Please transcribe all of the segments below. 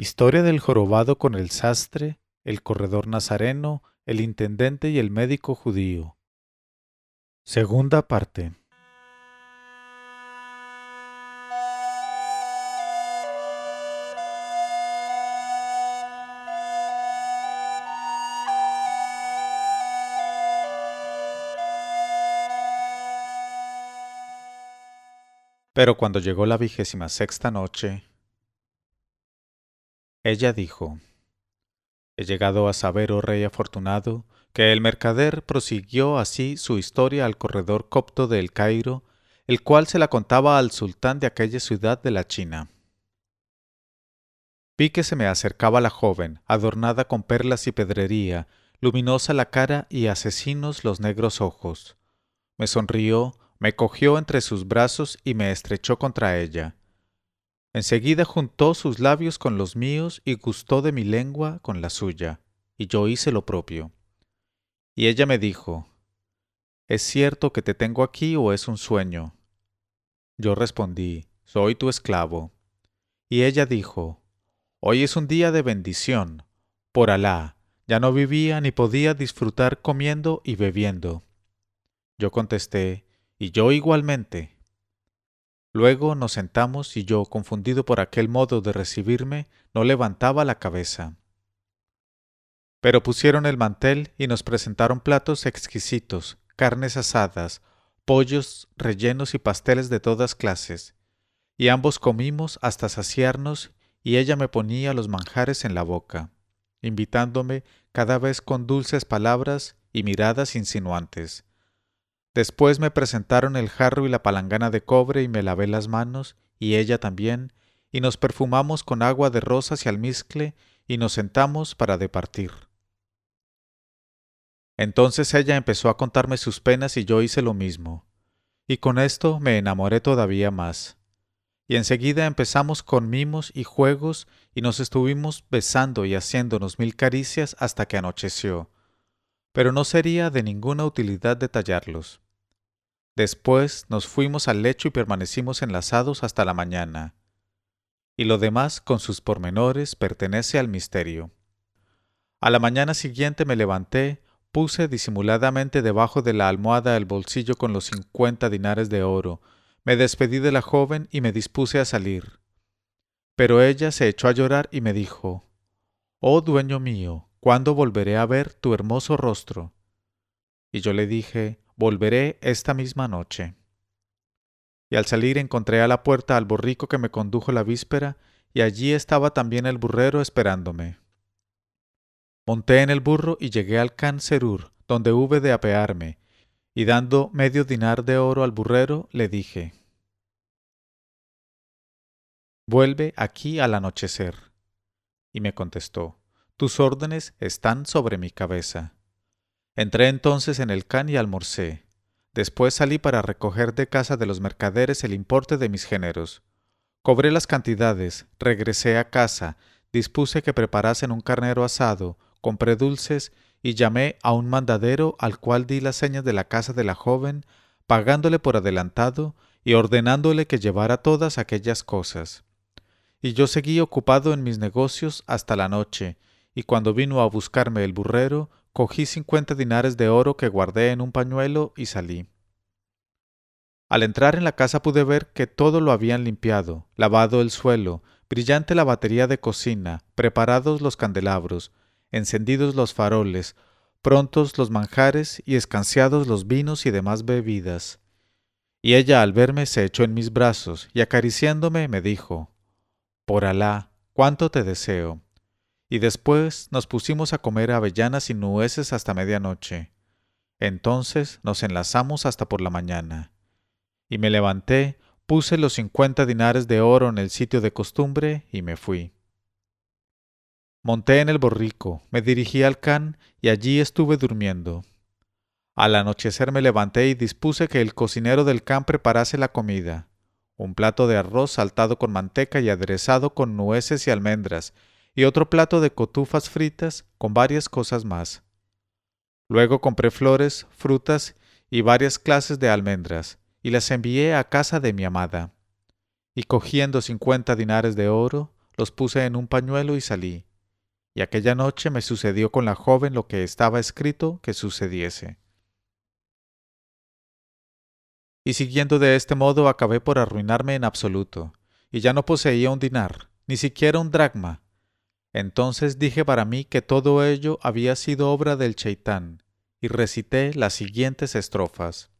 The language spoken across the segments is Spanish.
Historia del jorobado con el sastre, el corredor nazareno, el intendente y el médico judío. Segunda parte. Pero cuando llegó la vigésima sexta noche, ella dijo, He llegado a saber, oh rey afortunado, que el mercader prosiguió así su historia al corredor copto de El Cairo, el cual se la contaba al sultán de aquella ciudad de la China. Vi que se me acercaba la joven, adornada con perlas y pedrería, luminosa la cara y asesinos los negros ojos. Me sonrió, me cogió entre sus brazos y me estrechó contra ella. Enseguida juntó sus labios con los míos y gustó de mi lengua con la suya, y yo hice lo propio. Y ella me dijo, ¿Es cierto que te tengo aquí o es un sueño? Yo respondí, Soy tu esclavo. Y ella dijo, Hoy es un día de bendición. Por Alá, ya no vivía ni podía disfrutar comiendo y bebiendo. Yo contesté, y yo igualmente. Luego nos sentamos y yo, confundido por aquel modo de recibirme, no levantaba la cabeza. Pero pusieron el mantel y nos presentaron platos exquisitos, carnes asadas, pollos rellenos y pasteles de todas clases, y ambos comimos hasta saciarnos y ella me ponía los manjares en la boca, invitándome cada vez con dulces palabras y miradas insinuantes. Después me presentaron el jarro y la palangana de cobre y me lavé las manos, y ella también, y nos perfumamos con agua de rosas y almizcle, y nos sentamos para departir. Entonces ella empezó a contarme sus penas y yo hice lo mismo, y con esto me enamoré todavía más. Y enseguida empezamos con mimos y juegos y nos estuvimos besando y haciéndonos mil caricias hasta que anocheció pero no sería de ninguna utilidad detallarlos. Después nos fuimos al lecho y permanecimos enlazados hasta la mañana. Y lo demás, con sus pormenores, pertenece al misterio. A la mañana siguiente me levanté, puse disimuladamente debajo de la almohada el bolsillo con los cincuenta dinares de oro, me despedí de la joven y me dispuse a salir. Pero ella se echó a llorar y me dijo, Oh dueño mío, ¿cuándo volveré a ver tu hermoso rostro? Y yo le dije, volveré esta misma noche. Y al salir encontré a la puerta al borrico que me condujo la víspera, y allí estaba también el burrero esperándome. Monté en el burro y llegué al Can Serur, donde hube de apearme, y dando medio dinar de oro al burrero, le dije, Vuelve aquí al anochecer. Y me contestó, tus órdenes están sobre mi cabeza. Entré entonces en el can y almorcé. Después salí para recoger de casa de los mercaderes el importe de mis géneros. Cobré las cantidades, regresé a casa, dispuse que preparasen un carnero asado, compré dulces y llamé a un mandadero al cual di las señas de la casa de la joven, pagándole por adelantado y ordenándole que llevara todas aquellas cosas. Y yo seguí ocupado en mis negocios hasta la noche, y cuando vino a buscarme el burrero, cogí cincuenta dinares de oro que guardé en un pañuelo y salí. Al entrar en la casa pude ver que todo lo habían limpiado, lavado el suelo, brillante la batería de cocina, preparados los candelabros, encendidos los faroles, prontos los manjares y escanciados los vinos y demás bebidas. Y ella al verme se echó en mis brazos y acariciándome me dijo, Por Alá, cuánto te deseo y después nos pusimos a comer avellanas y nueces hasta medianoche. Entonces nos enlazamos hasta por la mañana. Y me levanté, puse los cincuenta dinares de oro en el sitio de costumbre y me fui. Monté en el borrico, me dirigí al can y allí estuve durmiendo. Al anochecer me levanté y dispuse que el cocinero del can preparase la comida, un plato de arroz saltado con manteca y aderezado con nueces y almendras, y otro plato de cotufas fritas con varias cosas más. Luego compré flores, frutas y varias clases de almendras, y las envié a casa de mi amada. Y cogiendo cincuenta dinares de oro, los puse en un pañuelo y salí. Y aquella noche me sucedió con la joven lo que estaba escrito que sucediese. Y siguiendo de este modo acabé por arruinarme en absoluto, y ya no poseía un dinar, ni siquiera un dracma. Entonces dije para mí que todo ello había sido obra del Cheitán, y recité las siguientes estrofas.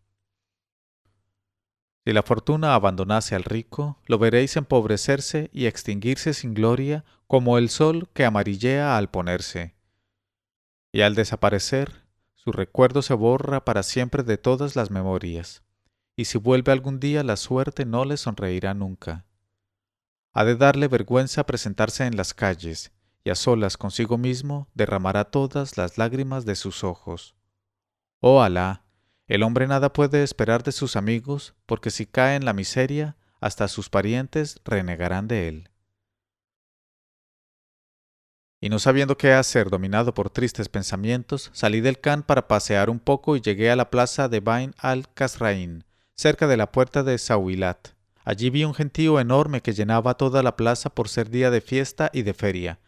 Si la fortuna abandonase al rico, lo veréis empobrecerse y extinguirse sin gloria como el sol que amarillea al ponerse. Y al desaparecer, su recuerdo se borra para siempre de todas las memorias, y si vuelve algún día la suerte no le sonreirá nunca. Ha de darle vergüenza presentarse en las calles, a solas consigo mismo derramará todas las lágrimas de sus ojos. Oh Alá, el hombre nada puede esperar de sus amigos, porque si cae en la miseria, hasta sus parientes renegarán de él. Y no sabiendo qué hacer, dominado por tristes pensamientos, salí del Khan para pasear un poco y llegué a la plaza de Bain al-Kasrain, cerca de la puerta de Sawilat. Allí vi un gentío enorme que llenaba toda la plaza por ser día de fiesta y de feria.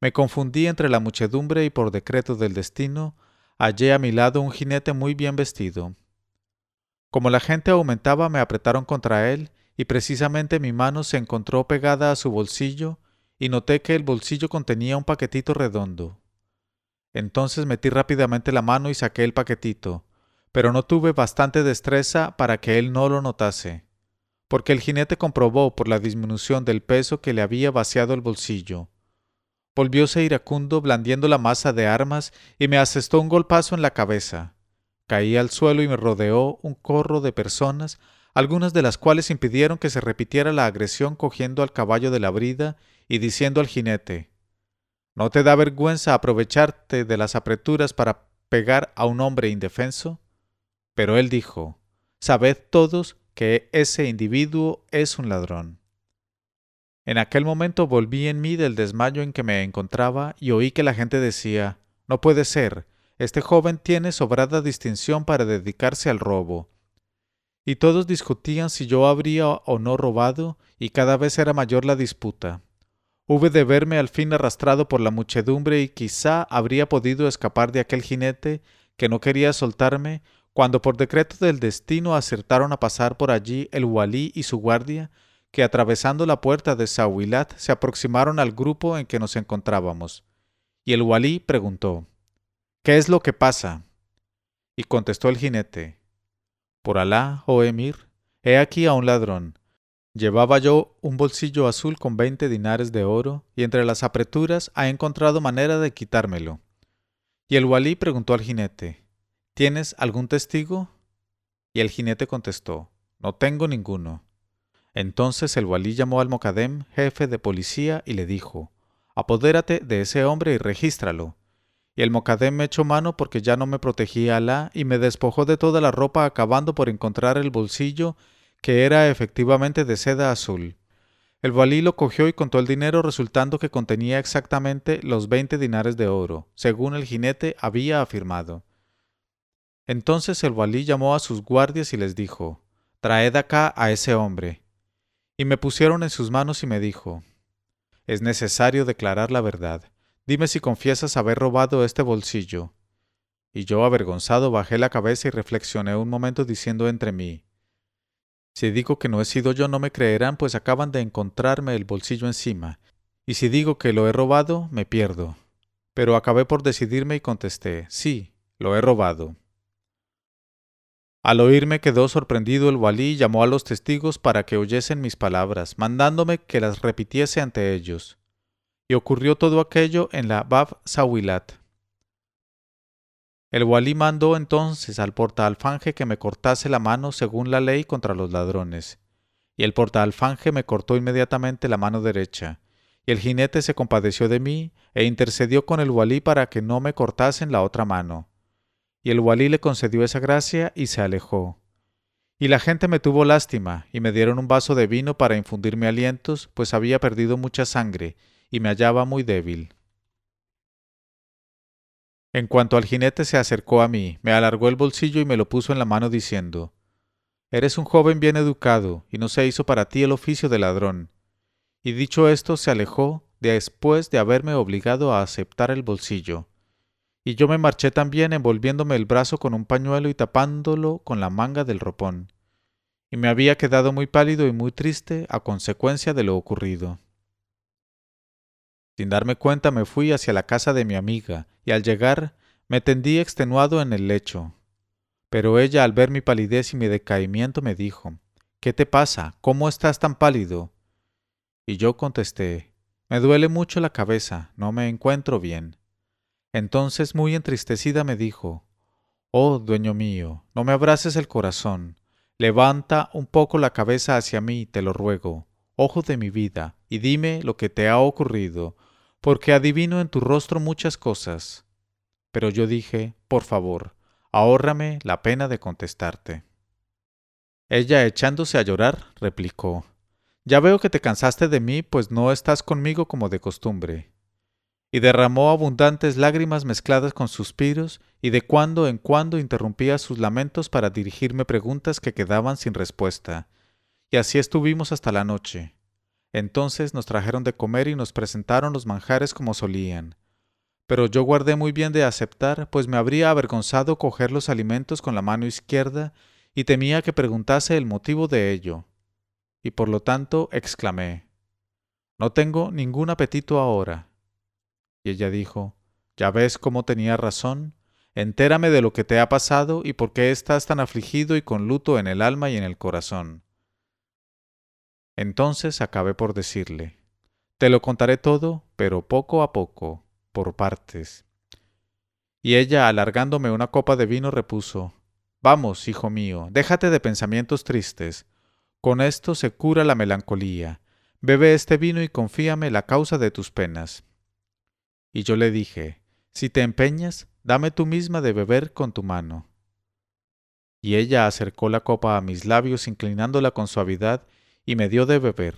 Me confundí entre la muchedumbre y por decreto del destino hallé a mi lado un jinete muy bien vestido. Como la gente aumentaba me apretaron contra él y precisamente mi mano se encontró pegada a su bolsillo y noté que el bolsillo contenía un paquetito redondo. Entonces metí rápidamente la mano y saqué el paquetito, pero no tuve bastante destreza para que él no lo notase, porque el jinete comprobó por la disminución del peso que le había vaciado el bolsillo, Volvióse iracundo blandiendo la masa de armas y me asestó un golpazo en la cabeza. Caí al suelo y me rodeó un corro de personas, algunas de las cuales impidieron que se repitiera la agresión cogiendo al caballo de la brida y diciendo al jinete ¿No te da vergüenza aprovecharte de las apreturas para pegar a un hombre indefenso? Pero él dijo Sabed todos que ese individuo es un ladrón. En aquel momento volví en mí del desmayo en que me encontraba y oí que la gente decía No puede ser, este joven tiene sobrada distinción para dedicarse al robo. Y todos discutían si yo habría o no robado, y cada vez era mayor la disputa. Hube de verme al fin arrastrado por la muchedumbre y quizá habría podido escapar de aquel jinete que no quería soltarme, cuando por decreto del destino acertaron a pasar por allí el walí y su guardia, que atravesando la puerta de Sawilat se aproximaron al grupo en que nos encontrábamos. Y el walí preguntó, ¿Qué es lo que pasa? Y contestó el jinete, Por Alá, oh emir, he aquí a un ladrón. Llevaba yo un bolsillo azul con veinte dinares de oro, y entre las apreturas ha encontrado manera de quitármelo. Y el walí preguntó al jinete, ¿Tienes algún testigo? Y el jinete contestó, No tengo ninguno. Entonces el walí llamó al Mocadem, jefe de policía, y le dijo, Apodérate de ese hombre y regístralo. Y el Mocadem me echó mano porque ya no me protegía Alá y me despojó de toda la ropa acabando por encontrar el bolsillo que era efectivamente de seda azul. El walí lo cogió y contó el dinero resultando que contenía exactamente los veinte dinares de oro, según el jinete había afirmado. Entonces el walí llamó a sus guardias y les dijo, Traed acá a ese hombre. Y me pusieron en sus manos y me dijo, Es necesario declarar la verdad. Dime si confiesas haber robado este bolsillo. Y yo, avergonzado, bajé la cabeza y reflexioné un momento diciendo entre mí, Si digo que no he sido yo, no me creerán, pues acaban de encontrarme el bolsillo encima, y si digo que lo he robado, me pierdo. Pero acabé por decidirme y contesté, Sí, lo he robado. Al oírme quedó sorprendido el walí y llamó a los testigos para que oyesen mis palabras, mandándome que las repitiese ante ellos. Y ocurrió todo aquello en la Bab Sawilat. El walí mandó entonces al portaalfanje que me cortase la mano según la ley contra los ladrones. Y el portaalfanje me cortó inmediatamente la mano derecha. Y el jinete se compadeció de mí e intercedió con el walí para que no me cortasen la otra mano y el walí le concedió esa gracia y se alejó. Y la gente me tuvo lástima, y me dieron un vaso de vino para infundirme alientos, pues había perdido mucha sangre, y me hallaba muy débil. En cuanto al jinete se acercó a mí, me alargó el bolsillo y me lo puso en la mano diciendo Eres un joven bien educado, y no se hizo para ti el oficio de ladrón. y dicho esto se alejó después de haberme obligado a aceptar el bolsillo. Y yo me marché también envolviéndome el brazo con un pañuelo y tapándolo con la manga del ropón. Y me había quedado muy pálido y muy triste a consecuencia de lo ocurrido. Sin darme cuenta me fui hacia la casa de mi amiga, y al llegar me tendí extenuado en el lecho. Pero ella al ver mi palidez y mi decaimiento me dijo ¿Qué te pasa? ¿Cómo estás tan pálido? Y yo contesté Me duele mucho la cabeza, no me encuentro bien. Entonces muy entristecida me dijo Oh, dueño mío, no me abraces el corazón, levanta un poco la cabeza hacia mí, te lo ruego, ojo de mi vida, y dime lo que te ha ocurrido, porque adivino en tu rostro muchas cosas. Pero yo dije, por favor, ahórrame la pena de contestarte. Ella, echándose a llorar, replicó, Ya veo que te cansaste de mí, pues no estás conmigo como de costumbre. Y derramó abundantes lágrimas mezcladas con suspiros, y de cuando en cuando interrumpía sus lamentos para dirigirme preguntas que quedaban sin respuesta. Y así estuvimos hasta la noche. Entonces nos trajeron de comer y nos presentaron los manjares como solían. Pero yo guardé muy bien de aceptar, pues me habría avergonzado coger los alimentos con la mano izquierda y temía que preguntase el motivo de ello. Y por lo tanto exclamé, No tengo ningún apetito ahora. Y ella dijo, Ya ves cómo tenía razón, entérame de lo que te ha pasado y por qué estás tan afligido y con luto en el alma y en el corazón. Entonces acabé por decirle, Te lo contaré todo, pero poco a poco, por partes. Y ella, alargándome una copa de vino, repuso, Vamos, hijo mío, déjate de pensamientos tristes. Con esto se cura la melancolía. Bebe este vino y confíame la causa de tus penas. Y yo le dije, Si te empeñas, dame tú misma de beber con tu mano. Y ella acercó la copa a mis labios, inclinándola con suavidad, y me dio de beber.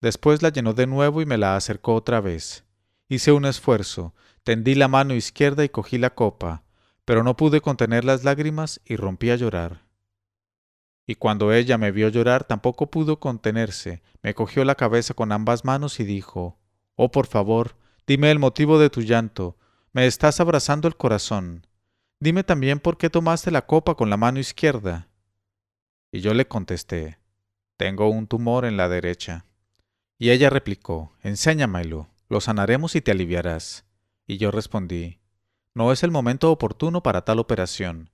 Después la llenó de nuevo y me la acercó otra vez. Hice un esfuerzo, tendí la mano izquierda y cogí la copa, pero no pude contener las lágrimas y rompí a llorar. Y cuando ella me vio llorar tampoco pudo contenerse, me cogió la cabeza con ambas manos y dijo Oh, por favor, dime el motivo de tu llanto, me estás abrazando el corazón. Dime también por qué tomaste la copa con la mano izquierda. Y yo le contesté tengo un tumor en la derecha. Y ella replicó, Enséñamelo, lo sanaremos y te aliviarás. Y yo respondí, No es el momento oportuno para tal operación.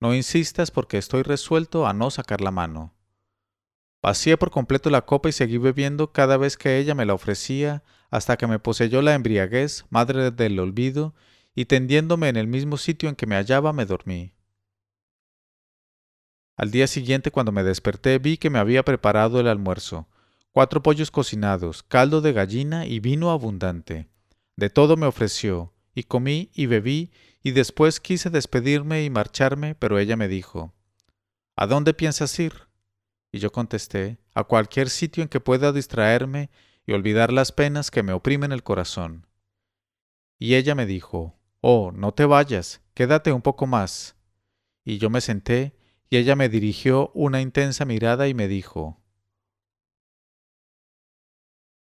No insistas porque estoy resuelto a no sacar la mano. Vacié por completo la copa y seguí bebiendo cada vez que ella me la ofrecía, hasta que me poseyó la embriaguez, madre del olvido, y tendiéndome en el mismo sitio en que me hallaba me dormí. Al día siguiente, cuando me desperté, vi que me había preparado el almuerzo, cuatro pollos cocinados, caldo de gallina y vino abundante. De todo me ofreció, y comí y bebí, y después quise despedirme y marcharme, pero ella me dijo ¿A dónde piensas ir? Y yo contesté A cualquier sitio en que pueda distraerme y olvidar las penas que me oprimen el corazón. Y ella me dijo Oh, no te vayas, quédate un poco más. Y yo me senté y ella me dirigió una intensa mirada y me dijo,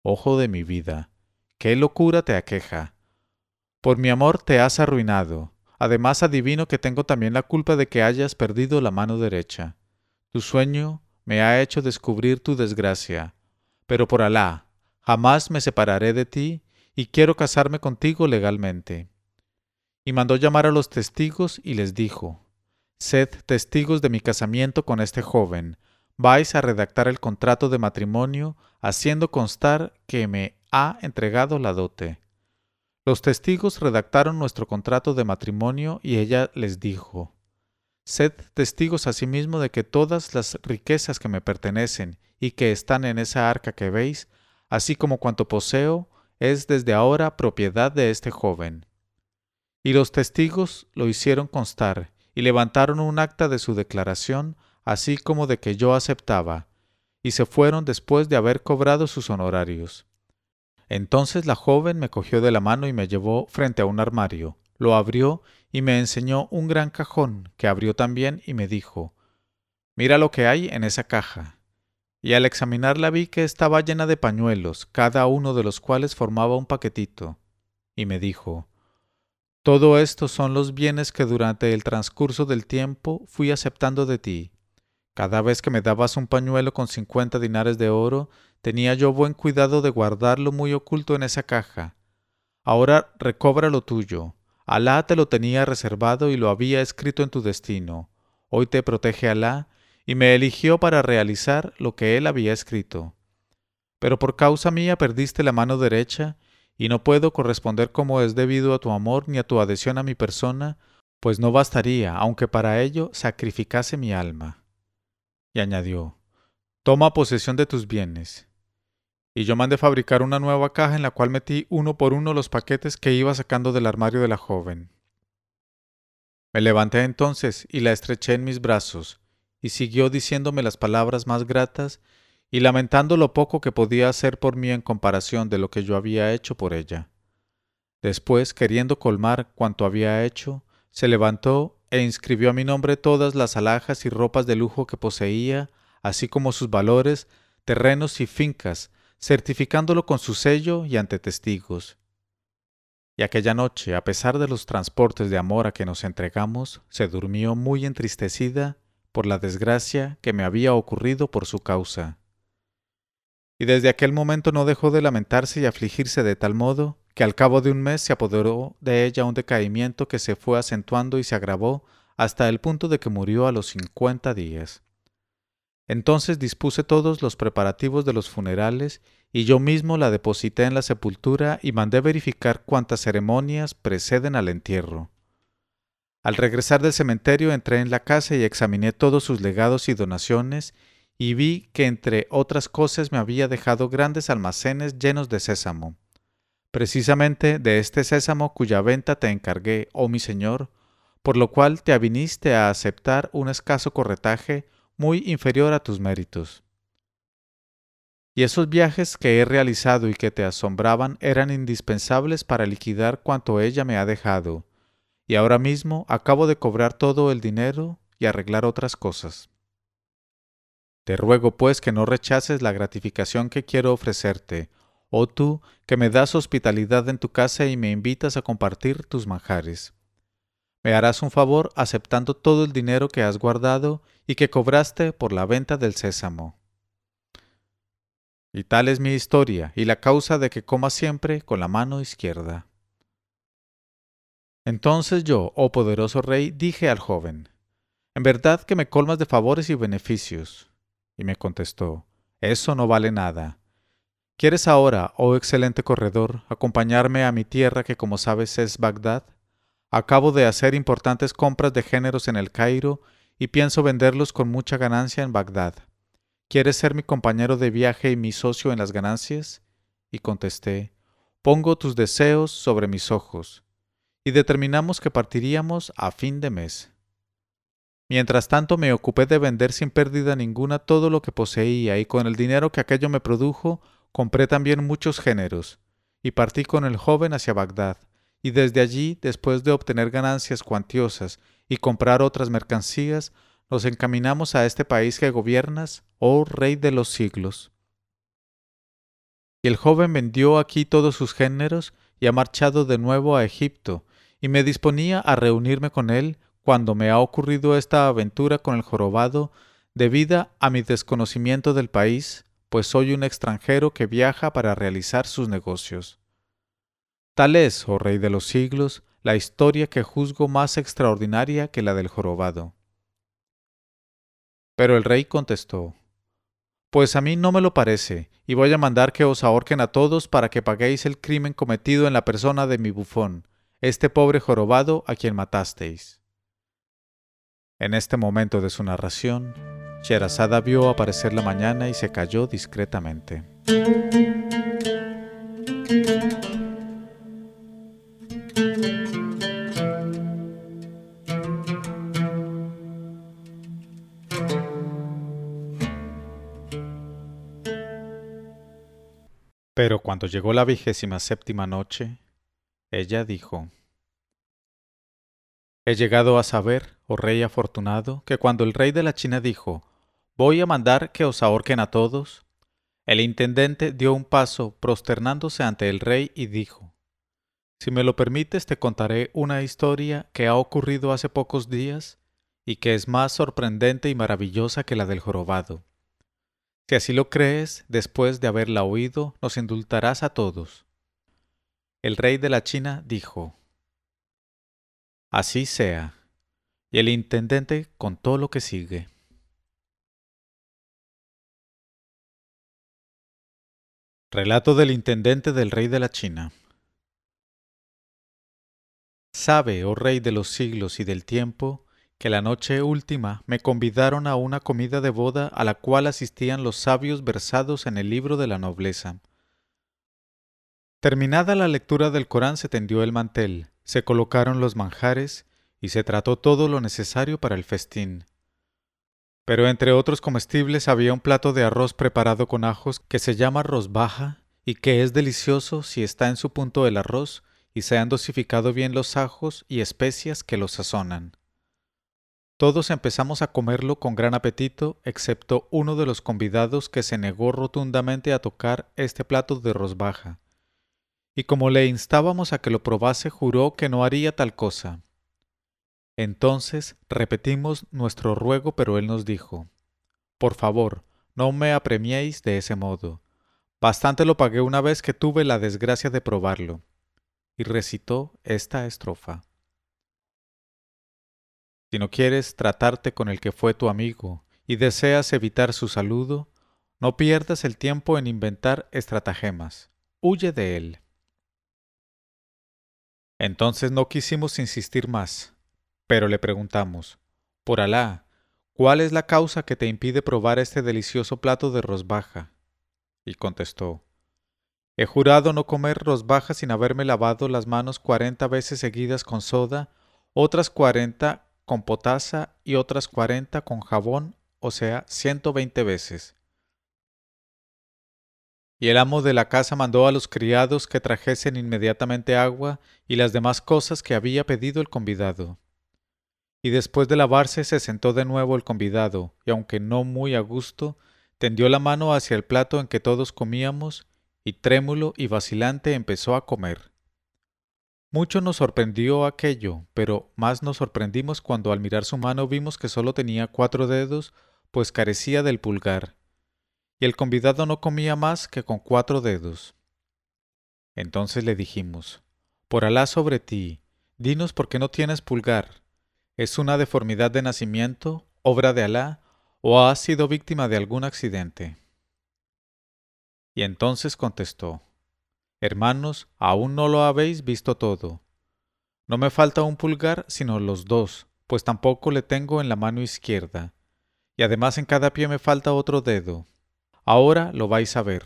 Ojo de mi vida, qué locura te aqueja. Por mi amor te has arruinado. Además adivino que tengo también la culpa de que hayas perdido la mano derecha. Tu sueño me ha hecho descubrir tu desgracia. Pero por Alá, jamás me separaré de ti y quiero casarme contigo legalmente. Y mandó llamar a los testigos y les dijo, Sed testigos de mi casamiento con este joven. Vais a redactar el contrato de matrimonio, haciendo constar que me ha entregado la dote. Los testigos redactaron nuestro contrato de matrimonio y ella les dijo, Sed testigos asimismo de que todas las riquezas que me pertenecen y que están en esa arca que veis, así como cuanto poseo, es desde ahora propiedad de este joven. Y los testigos lo hicieron constar, y levantaron un acta de su declaración, así como de que yo aceptaba, y se fueron después de haber cobrado sus honorarios. Entonces la joven me cogió de la mano y me llevó frente a un armario, lo abrió y me enseñó un gran cajón, que abrió también y me dijo Mira lo que hay en esa caja. Y al examinarla vi que estaba llena de pañuelos, cada uno de los cuales formaba un paquetito, y me dijo, Todo esto son los bienes que durante el transcurso del tiempo fui aceptando de ti. Cada vez que me dabas un pañuelo con cincuenta dinares de oro, tenía yo buen cuidado de guardarlo muy oculto en esa caja. Ahora recobra lo tuyo. Alá te lo tenía reservado y lo había escrito en tu destino. Hoy te protege Alá y me eligió para realizar lo que él había escrito. Pero por causa mía perdiste la mano derecha, y no puedo corresponder como es debido a tu amor ni a tu adhesión a mi persona, pues no bastaría, aunque para ello sacrificase mi alma. Y añadió, Toma posesión de tus bienes. Y yo mandé fabricar una nueva caja en la cual metí uno por uno los paquetes que iba sacando del armario de la joven. Me levanté entonces y la estreché en mis brazos, y siguió diciéndome las palabras más gratas y lamentando lo poco que podía hacer por mí en comparación de lo que yo había hecho por ella. Después, queriendo colmar cuanto había hecho, se levantó e inscribió a mi nombre todas las alhajas y ropas de lujo que poseía, así como sus valores, terrenos y fincas, certificándolo con su sello y ante testigos. Y aquella noche, a pesar de los transportes de amor a que nos entregamos, se durmió muy entristecida por la desgracia que me había ocurrido por su causa. Y desde aquel momento no dejó de lamentarse y afligirse de tal modo que al cabo de un mes se apoderó de ella un decaimiento que se fue acentuando y se agravó hasta el punto de que murió a los cincuenta días. Entonces dispuse todos los preparativos de los funerales y yo mismo la deposité en la sepultura y mandé verificar cuántas ceremonias preceden al entierro. Al regresar del cementerio entré en la casa y examiné todos sus legados y donaciones, y vi que entre otras cosas me había dejado grandes almacenes llenos de sésamo. Precisamente de este sésamo cuya venta te encargué, oh mi señor, por lo cual te aviniste a aceptar un escaso corretaje muy inferior a tus méritos. Y esos viajes que he realizado y que te asombraban eran indispensables para liquidar cuanto ella me ha dejado, y ahora mismo acabo de cobrar todo el dinero y arreglar otras cosas. Te ruego pues que no rechaces la gratificación que quiero ofrecerte, o tú que me das hospitalidad en tu casa y me invitas a compartir tus manjares. Me harás un favor aceptando todo el dinero que has guardado y que cobraste por la venta del sésamo. Y tal es mi historia y la causa de que coma siempre con la mano izquierda. Entonces yo, oh poderoso rey, dije al joven, En verdad que me colmas de favores y beneficios. Y me contestó, Eso no vale nada. ¿Quieres ahora, oh excelente corredor, acompañarme a mi tierra que como sabes es Bagdad? Acabo de hacer importantes compras de géneros en el Cairo y pienso venderlos con mucha ganancia en Bagdad. ¿Quieres ser mi compañero de viaje y mi socio en las ganancias? Y contesté, Pongo tus deseos sobre mis ojos y determinamos que partiríamos a fin de mes. Mientras tanto me ocupé de vender sin pérdida ninguna todo lo que poseía y con el dinero que aquello me produjo compré también muchos géneros y partí con el joven hacia Bagdad y desde allí, después de obtener ganancias cuantiosas y comprar otras mercancías, nos encaminamos a este país que gobiernas, oh Rey de los siglos. Y el joven vendió aquí todos sus géneros y ha marchado de nuevo a Egipto, y me disponía a reunirme con él cuando me ha ocurrido esta aventura con el jorobado debida a mi desconocimiento del país, pues soy un extranjero que viaja para realizar sus negocios. Tal es, oh Rey de los siglos, la historia que juzgo más extraordinaria que la del jorobado. Pero el rey contestó, Pues a mí no me lo parece, y voy a mandar que os ahorquen a todos para que paguéis el crimen cometido en la persona de mi bufón, este pobre jorobado a quien matasteis. En este momento de su narración, Sherazada vio aparecer la mañana y se calló discretamente. Pero cuando llegó la vigésima séptima noche, ella dijo, He llegado a saber, oh rey afortunado, que cuando el rey de la China dijo, ¿Voy a mandar que os ahorquen a todos? El intendente dio un paso, prosternándose ante el rey, y dijo, Si me lo permites, te contaré una historia que ha ocurrido hace pocos días y que es más sorprendente y maravillosa que la del jorobado. Si así lo crees, después de haberla oído, nos indultarás a todos. El rey de la China dijo, Así sea. Y el intendente contó lo que sigue. Relato del intendente del rey de la China. Sabe, oh rey de los siglos y del tiempo, que la noche última me convidaron a una comida de boda a la cual asistían los sabios versados en el libro de la nobleza. Terminada la lectura del Corán se tendió el mantel, se colocaron los manjares y se trató todo lo necesario para el festín. Pero entre otros comestibles había un plato de arroz preparado con ajos que se llama arroz baja y que es delicioso si está en su punto el arroz y se han dosificado bien los ajos y especias que lo sazonan. Todos empezamos a comerlo con gran apetito, excepto uno de los convidados que se negó rotundamente a tocar este plato de arroz baja y como le instábamos a que lo probase, juró que no haría tal cosa. Entonces repetimos nuestro ruego, pero él nos dijo, Por favor, no me apremiéis de ese modo. Bastante lo pagué una vez que tuve la desgracia de probarlo. Y recitó esta estrofa. Si no quieres tratarte con el que fue tu amigo y deseas evitar su saludo, no pierdas el tiempo en inventar estratagemas. Huye de él. Entonces no quisimos insistir más, pero le preguntamos, por Alá, ¿cuál es la causa que te impide probar este delicioso plato de rosbaja? Y contestó, He jurado no comer rosbaja sin haberme lavado las manos cuarenta veces seguidas con soda, otras cuarenta con potasa y otras cuarenta con jabón, o sea, ciento veinte veces. Y el amo de la casa mandó a los criados que trajesen inmediatamente agua y las demás cosas que había pedido el convidado. Y después de lavarse se sentó de nuevo el convidado, y aunque no muy a gusto, tendió la mano hacia el plato en que todos comíamos, y trémulo y vacilante empezó a comer. Mucho nos sorprendió aquello, pero más nos sorprendimos cuando al mirar su mano vimos que sólo tenía cuatro dedos, pues carecía del pulgar y el convidado no comía más que con cuatro dedos. Entonces le dijimos, Por Alá sobre ti, dinos por qué no tienes pulgar. ¿Es una deformidad de nacimiento, obra de Alá, o has sido víctima de algún accidente? Y entonces contestó, Hermanos, aún no lo habéis visto todo. No me falta un pulgar, sino los dos, pues tampoco le tengo en la mano izquierda, y además en cada pie me falta otro dedo. Ahora lo vais a ver.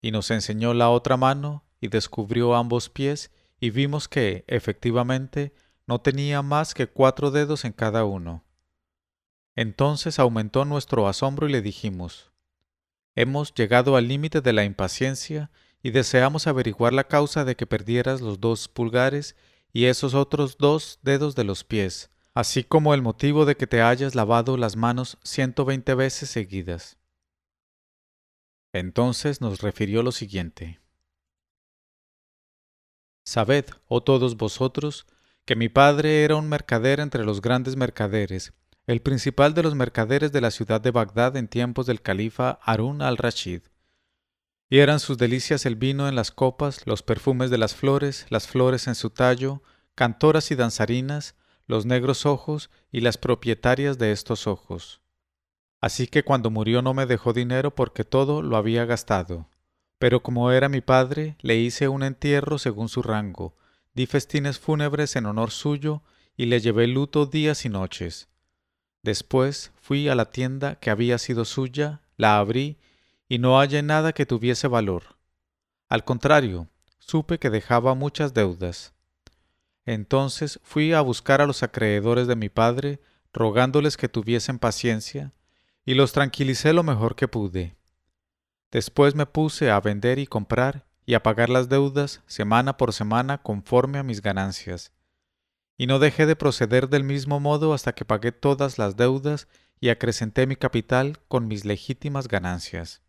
Y nos enseñó la otra mano y descubrió ambos pies y vimos que, efectivamente, no tenía más que cuatro dedos en cada uno. Entonces aumentó nuestro asombro y le dijimos, Hemos llegado al límite de la impaciencia y deseamos averiguar la causa de que perdieras los dos pulgares y esos otros dos dedos de los pies, así como el motivo de que te hayas lavado las manos ciento veinte veces seguidas. Entonces nos refirió lo siguiente. Sabed, oh todos vosotros, que mi padre era un mercader entre los grandes mercaderes, el principal de los mercaderes de la ciudad de Bagdad en tiempos del califa Harun al-Rashid. Y eran sus delicias el vino en las copas, los perfumes de las flores, las flores en su tallo, cantoras y danzarinas, los negros ojos y las propietarias de estos ojos. Así que cuando murió no me dejó dinero porque todo lo había gastado. Pero como era mi padre, le hice un entierro según su rango, di festines fúnebres en honor suyo y le llevé luto días y noches. Después fui a la tienda que había sido suya, la abrí y no hallé nada que tuviese valor. Al contrario, supe que dejaba muchas deudas. Entonces fui a buscar a los acreedores de mi padre, rogándoles que tuviesen paciencia, y los tranquilicé lo mejor que pude. Después me puse a vender y comprar y a pagar las deudas semana por semana conforme a mis ganancias. Y no dejé de proceder del mismo modo hasta que pagué todas las deudas y acrecenté mi capital con mis legítimas ganancias.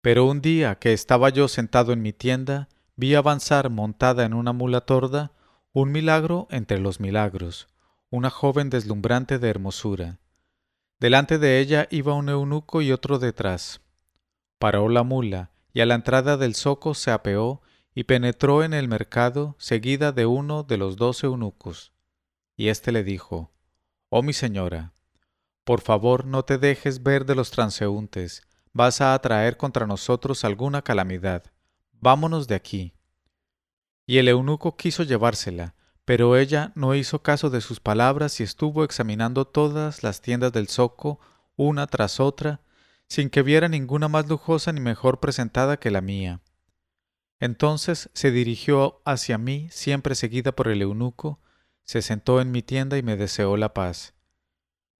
Pero un día que estaba yo sentado en mi tienda, vi avanzar montada en una mula torda un milagro entre los milagros, una joven deslumbrante de hermosura. Delante de ella iba un eunuco y otro detrás. Paró la mula, y a la entrada del zoco se apeó y penetró en el mercado, seguida de uno de los dos eunucos. Y éste le dijo, Oh mi señora, por favor no te dejes ver de los transeúntes, vas a atraer contra nosotros alguna calamidad. Vámonos de aquí. Y el eunuco quiso llevársela, pero ella no hizo caso de sus palabras y estuvo examinando todas las tiendas del zoco, una tras otra, sin que viera ninguna más lujosa ni mejor presentada que la mía. Entonces se dirigió hacia mí, siempre seguida por el eunuco, se sentó en mi tienda y me deseó la paz.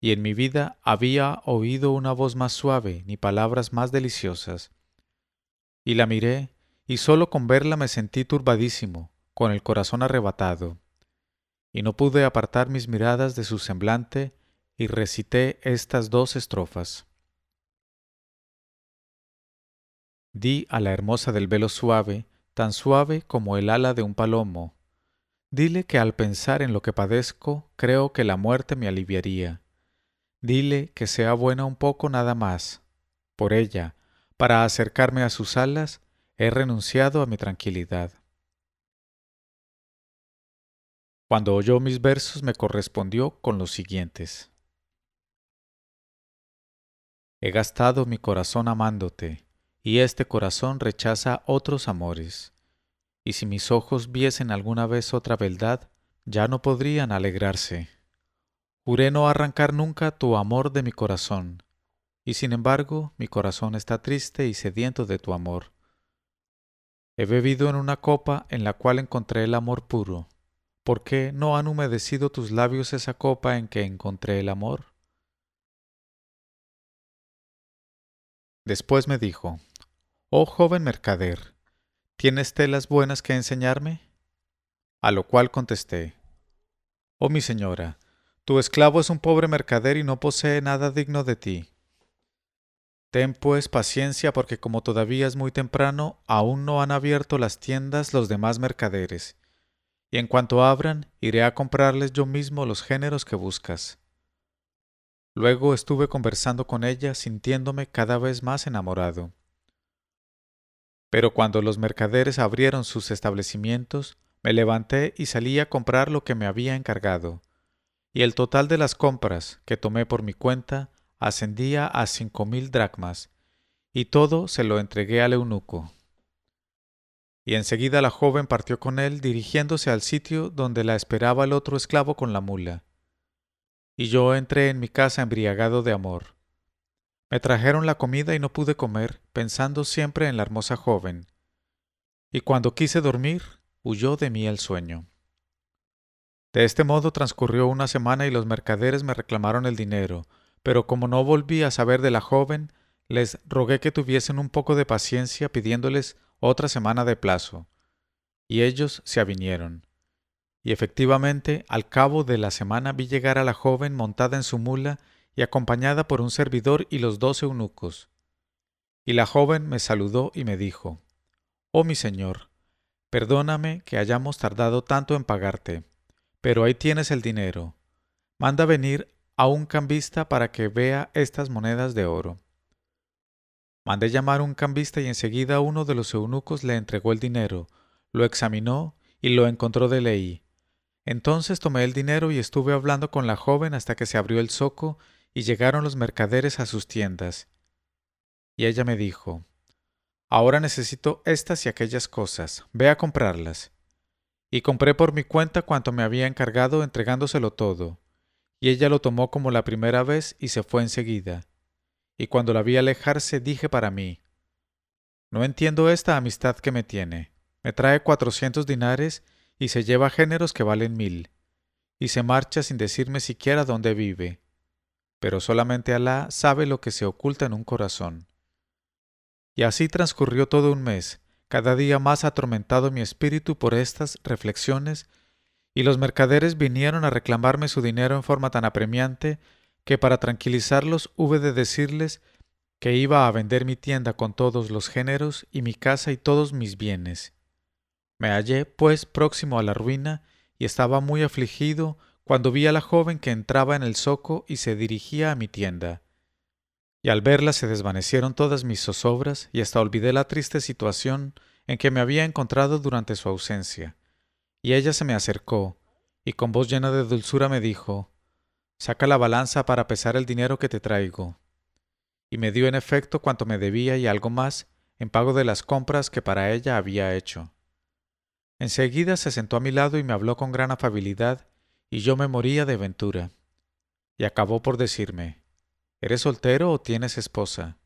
Y en mi vida había oído una voz más suave, ni palabras más deliciosas. Y la miré, y sólo con verla me sentí turbadísimo, con el corazón arrebatado. Y no pude apartar mis miradas de su semblante, y recité estas dos estrofas. Di a la hermosa del velo suave, tan suave como el ala de un palomo. Dile que al pensar en lo que padezco, creo que la muerte me aliviaría. Dile que sea buena un poco nada más. Por ella, para acercarme a sus alas, he renunciado a mi tranquilidad. Cuando oyó mis versos me correspondió con los siguientes. He gastado mi corazón amándote, y este corazón rechaza otros amores. Y si mis ojos viesen alguna vez otra beldad, ya no podrían alegrarse. Juré no arrancar nunca tu amor de mi corazón, y sin embargo mi corazón está triste y sediento de tu amor. He bebido en una copa en la cual encontré el amor puro. ¿Por qué no han humedecido tus labios esa copa en que encontré el amor? Después me dijo, Oh joven mercader, ¿tienes telas buenas que enseñarme? A lo cual contesté, Oh mi señora, tu esclavo es un pobre mercader y no posee nada digno de ti. Ten pues paciencia porque como todavía es muy temprano, aún no han abierto las tiendas los demás mercaderes, y en cuanto abran, iré a comprarles yo mismo los géneros que buscas. Luego estuve conversando con ella, sintiéndome cada vez más enamorado. Pero cuando los mercaderes abrieron sus establecimientos, me levanté y salí a comprar lo que me había encargado, y el total de las compras que tomé por mi cuenta ascendía a cinco mil dracmas, y todo se lo entregué al eunuco. Y enseguida la joven partió con él, dirigiéndose al sitio donde la esperaba el otro esclavo con la mula. Y yo entré en mi casa embriagado de amor. Me trajeron la comida y no pude comer, pensando siempre en la hermosa joven. Y cuando quise dormir, huyó de mí el sueño. De este modo transcurrió una semana y los mercaderes me reclamaron el dinero, pero como no volví a saber de la joven, les rogué que tuviesen un poco de paciencia pidiéndoles otra semana de plazo. Y ellos se avinieron. Y efectivamente, al cabo de la semana vi llegar a la joven montada en su mula y acompañada por un servidor y los dos eunucos. Y la joven me saludó y me dijo, Oh mi señor, perdóname que hayamos tardado tanto en pagarte, pero ahí tienes el dinero. Manda venir a un cambista para que vea estas monedas de oro. Mandé llamar un cambista y enseguida uno de los eunucos le entregó el dinero, lo examinó y lo encontró de ley. Entonces tomé el dinero y estuve hablando con la joven hasta que se abrió el zoco y llegaron los mercaderes a sus tiendas. Y ella me dijo, Ahora necesito estas y aquellas cosas, ve a comprarlas. Y compré por mi cuenta cuanto me había encargado entregándoselo todo y ella lo tomó como la primera vez y se fue enseguida. Y cuando la vi alejarse dije para mí, No entiendo esta amistad que me tiene. Me trae cuatrocientos dinares y se lleva géneros que valen mil, y se marcha sin decirme siquiera dónde vive. Pero solamente Alá sabe lo que se oculta en un corazón. Y así transcurrió todo un mes, cada día más atormentado mi espíritu por estas reflexiones y los mercaderes vinieron a reclamarme su dinero en forma tan apremiante que para tranquilizarlos hube de decirles que iba a vender mi tienda con todos los géneros y mi casa y todos mis bienes. Me hallé, pues, próximo a la ruina y estaba muy afligido cuando vi a la joven que entraba en el zoco y se dirigía a mi tienda. Y al verla se desvanecieron todas mis zozobras y hasta olvidé la triste situación en que me había encontrado durante su ausencia. Y ella se me acercó, y con voz llena de dulzura me dijo Saca la balanza para pesar el dinero que te traigo. Y me dio en efecto cuanto me debía y algo más en pago de las compras que para ella había hecho. Enseguida se sentó a mi lado y me habló con gran afabilidad, y yo me moría de ventura. Y acabó por decirme ¿Eres soltero o tienes esposa?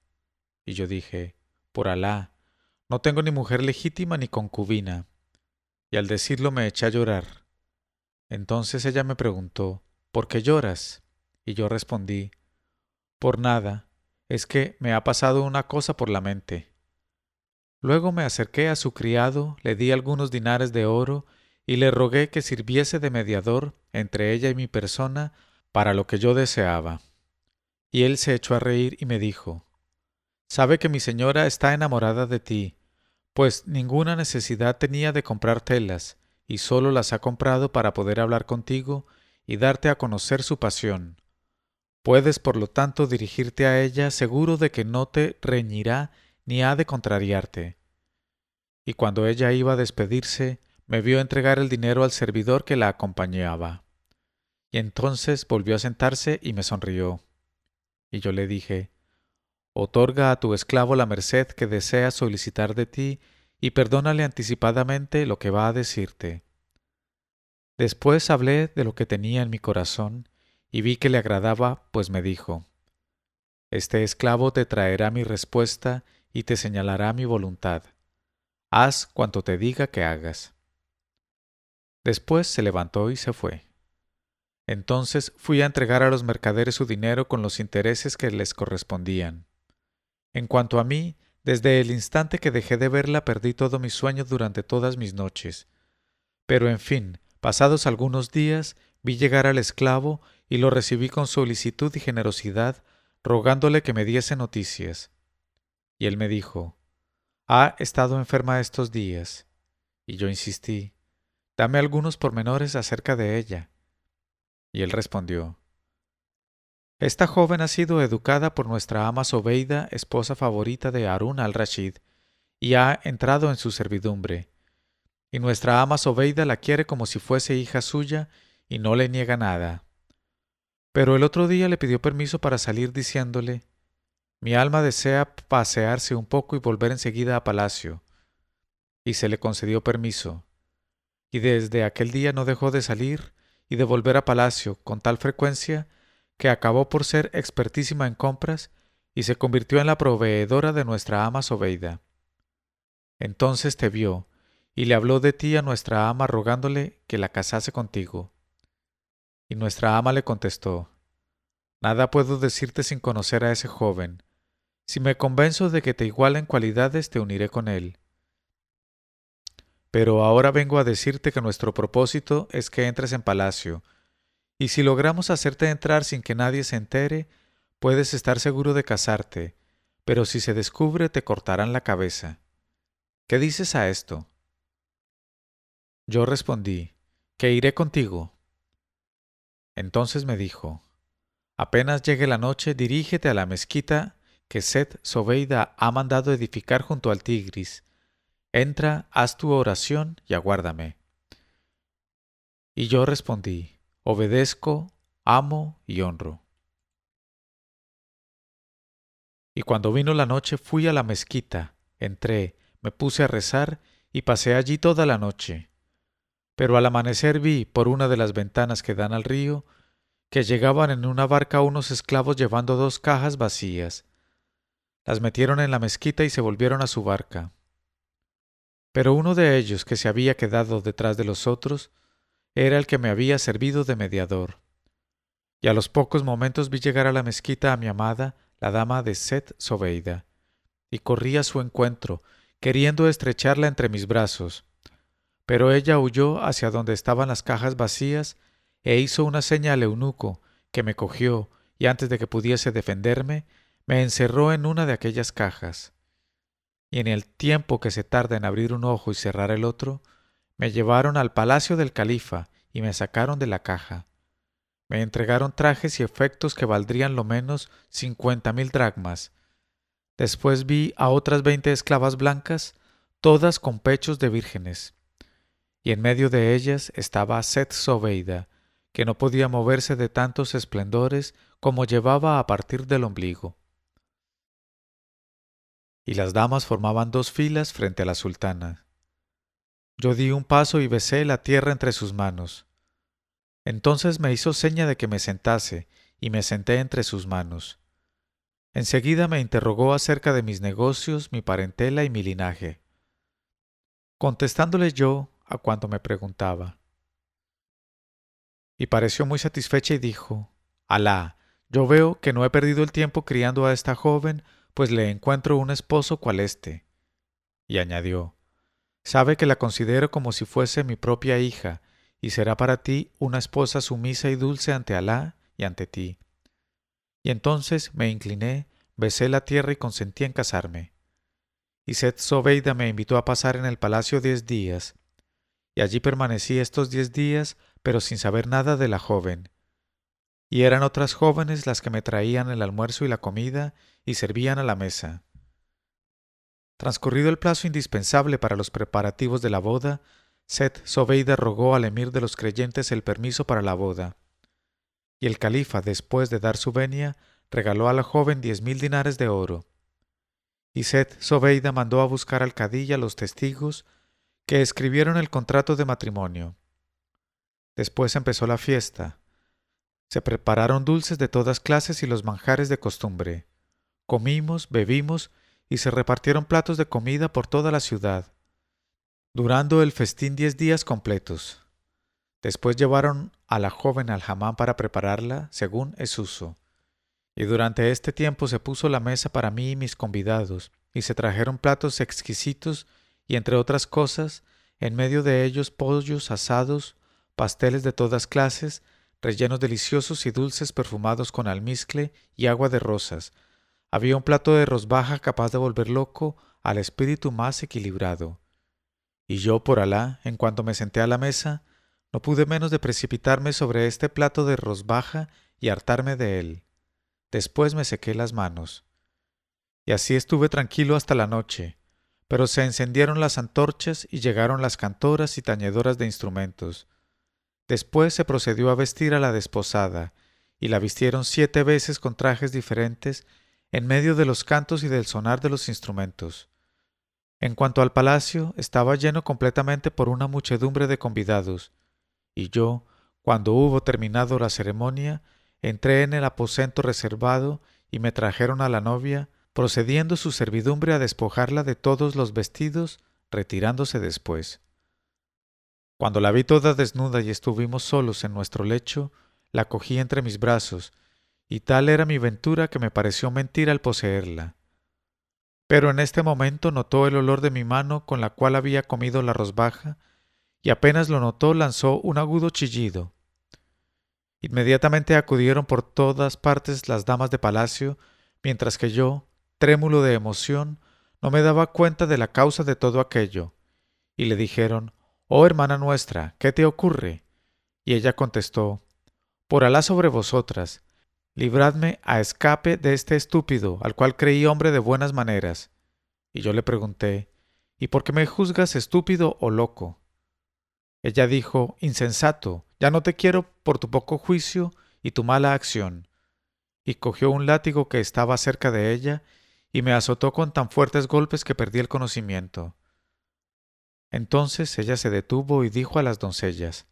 Y yo dije Por Alá, no tengo ni mujer legítima ni concubina. Y al decirlo me eché a llorar. Entonces ella me preguntó ¿Por qué lloras? Y yo respondí Por nada, es que me ha pasado una cosa por la mente. Luego me acerqué a su criado, le di algunos dinares de oro y le rogué que sirviese de mediador entre ella y mi persona para lo que yo deseaba. Y él se echó a reír y me dijo Sabe que mi señora está enamorada de ti, pues ninguna necesidad tenía de comprar telas, y sólo las ha comprado para poder hablar contigo y darte a conocer su pasión. Puedes, por lo tanto, dirigirte a ella seguro de que no te reñirá ni ha de contrariarte. Y cuando ella iba a despedirse, me vio entregar el dinero al servidor que la acompañaba. Y entonces volvió a sentarse y me sonrió. Y yo le dije, Otorga a tu esclavo la merced que desea solicitar de ti y perdónale anticipadamente lo que va a decirte. Después hablé de lo que tenía en mi corazón y vi que le agradaba, pues me dijo, Este esclavo te traerá mi respuesta y te señalará mi voluntad. Haz cuanto te diga que hagas. Después se levantó y se fue. Entonces fui a entregar a los mercaderes su dinero con los intereses que les correspondían. En cuanto a mí, desde el instante que dejé de verla perdí todo mi sueño durante todas mis noches. Pero en fin, pasados algunos días, vi llegar al esclavo y lo recibí con solicitud y generosidad, rogándole que me diese noticias. Y él me dijo, Ha estado enferma estos días. Y yo insistí, Dame algunos pormenores acerca de ella. Y él respondió, Esta joven ha sido educada por nuestra ama Sobeida, esposa favorita de Harun al-Rashid, y ha entrado en su servidumbre. Y nuestra ama Sobeida la quiere como si fuese hija suya y no le niega nada. Pero el otro día le pidió permiso para salir diciéndole, mi alma desea pasearse un poco y volver enseguida a palacio. Y se le concedió permiso. Y desde aquel día no dejó de salir y de volver a palacio con tal frecuencia que acabó por ser expertísima en compras y se convirtió en la proveedora de nuestra ama Sobeida. Entonces te vio y le habló de ti a nuestra ama rogándole que la casase contigo. Y nuestra ama le contestó, Nada puedo decirte sin conocer a ese joven, si me convenzo de que te iguala en cualidades, te uniré con él. Pero ahora vengo a decirte que nuestro propósito es que entres en palacio, y si logramos hacerte entrar sin que nadie se entere, puedes estar seguro de casarte, pero si se descubre te cortarán la cabeza. ¿Qué dices a esto? Yo respondí, que iré contigo. Entonces me dijo, apenas llegue la noche, dirígete a la mezquita que Seth Sobeida ha mandado edificar junto al Tigris. Entra, haz tu oración y aguárdame. Y yo respondí, obedezco, amo y honro. Y cuando vino la noche fui a la mezquita, entré, me puse a rezar y pasé allí toda la noche. Pero al amanecer vi, por una de las ventanas que dan al río, que llegaban en una barca unos esclavos llevando dos cajas vacías, las metieron en la mezquita y se volvieron a su barca. Pero uno de ellos, que se había quedado detrás de los otros, era el que me había servido de mediador. Y a los pocos momentos vi llegar a la mezquita a mi amada, la dama de Set Sobeida, y corrí a su encuentro, queriendo estrecharla entre mis brazos. Pero ella huyó hacia donde estaban las cajas vacías e hizo una seña al eunuco, que me cogió, y antes de que pudiese defenderme, me encerró en una de aquellas cajas. Y en el tiempo que se tarda en abrir un ojo y cerrar el otro, me llevaron al palacio del califa y me sacaron de la caja. Me entregaron trajes y efectos que valdrían lo menos cincuenta mil dracmas. Después vi a otras veinte esclavas blancas, todas con pechos de vírgenes. Y en medio de ellas estaba Seth Sobeida, que no podía moverse de tantos esplendores como llevaba a partir del ombligo. Y las damas formaban dos filas frente a la sultana. Yo di un paso y besé la tierra entre sus manos. Entonces me hizo seña de que me sentase, y me senté entre sus manos. Enseguida me interrogó acerca de mis negocios, mi parentela y mi linaje. Contestándole yo a cuanto me preguntaba. Y pareció muy satisfecha y dijo, Alá, yo veo que no he perdido el tiempo criando a esta joven, pues le encuentro un esposo cual éste. Y añadió, Sabe que la considero como si fuese mi propia hija, y será para ti una esposa sumisa y dulce ante Alá y ante ti. Y entonces me incliné, besé la tierra y consentí en casarme. Y Seth Sobeida me invitó a pasar en el palacio diez días, y allí permanecí estos diez días, pero sin saber nada de la joven. Y eran otras jóvenes las que me traían el almuerzo y la comida y servían a la mesa. Transcurrido el plazo indispensable para los preparativos de la boda, Seth Sobeida rogó al emir de los creyentes el permiso para la boda. Y el califa, después de dar su venia, regaló a la joven diez mil dinares de oro. Y Seth Sobeida mandó a buscar al cadí a los testigos que escribieron el contrato de matrimonio. Después empezó la fiesta. Se prepararon dulces de todas clases y los manjares de costumbre. Comimos, bebimos y se repartieron platos de comida por toda la ciudad durando el festín diez días completos. Después llevaron a la joven al jamán para prepararla, según es uso. Y durante este tiempo se puso la mesa para mí y mis convidados, y se trajeron platos exquisitos, y entre otras cosas, en medio de ellos pollos asados, pasteles de todas clases, rellenos deliciosos y dulces perfumados con almizcle y agua de rosas. Había un plato de rosbaja capaz de volver loco al espíritu más equilibrado. Y yo, por Alá, en cuanto me senté a la mesa, no pude menos de precipitarme sobre este plato de rosbaja y hartarme de él. Después me sequé las manos. Y así estuve tranquilo hasta la noche, pero se encendieron las antorchas y llegaron las cantoras y tañedoras de instrumentos. Después se procedió a vestir a la desposada, y la vistieron siete veces con trajes diferentes en medio de los cantos y del sonar de los instrumentos. En cuanto al palacio, estaba lleno completamente por una muchedumbre de convidados, y yo, cuando hubo terminado la ceremonia, entré en el aposento reservado y me trajeron a la novia, procediendo su servidumbre a despojarla de todos los vestidos, retirándose después. Cuando la vi toda desnuda y estuvimos solos en nuestro lecho, la cogí entre mis brazos, y tal era mi ventura que me pareció mentir al poseerla. Pero en este momento notó el olor de mi mano con la cual había comido la rosbaja, y apenas lo notó lanzó un agudo chillido. Inmediatamente acudieron por todas partes las damas de palacio, mientras que yo, trémulo de emoción, no me daba cuenta de la causa de todo aquello, y le dijeron Oh hermana nuestra, ¿qué te ocurre? Y ella contestó Por Alá sobre vosotras, libradme a escape de este estúpido, al cual creí hombre de buenas maneras. Y yo le pregunté, ¿y por qué me juzgas estúpido o loco? Ella dijo, insensato, ya no te quiero por tu poco juicio y tu mala acción. Y cogió un látigo que estaba cerca de ella, y me azotó con tan fuertes golpes que perdí el conocimiento. Entonces ella se detuvo y dijo a las doncellas,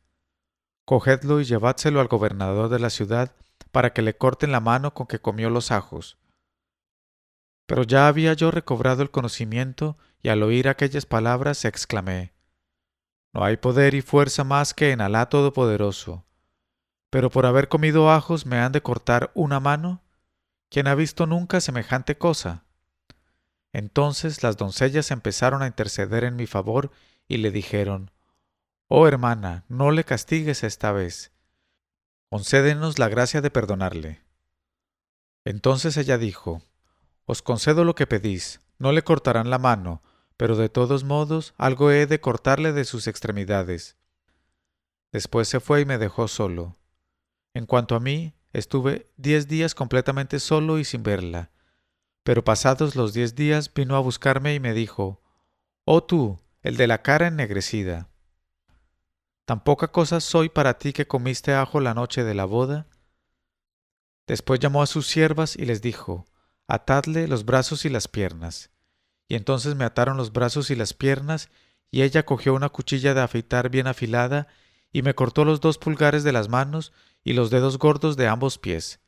Cogedlo y llevádselo al gobernador de la ciudad, para que le corten la mano con que comió los ajos. Pero ya había yo recobrado el conocimiento y al oír aquellas palabras exclamé No hay poder y fuerza más que en Alá Todopoderoso. Pero por haber comido ajos me han de cortar una mano. ¿Quién ha visto nunca semejante cosa? Entonces las doncellas empezaron a interceder en mi favor y le dijeron Oh hermana, no le castigues esta vez. Concédenos la gracia de perdonarle. Entonces ella dijo, Os concedo lo que pedís, no le cortarán la mano, pero de todos modos algo he de cortarle de sus extremidades. Después se fue y me dejó solo. En cuanto a mí, estuve diez días completamente solo y sin verla. Pero pasados los diez días vino a buscarme y me dijo, Oh tú, el de la cara ennegrecida. ¿Tan poca cosa soy para ti que comiste ajo la noche de la boda? Después llamó a sus siervas y les dijo, Atadle los brazos y las piernas. Y entonces me ataron los brazos y las piernas, y ella cogió una cuchilla de afeitar bien afilada, y me cortó los dos pulgares de las manos y los dedos gordos de ambos pies.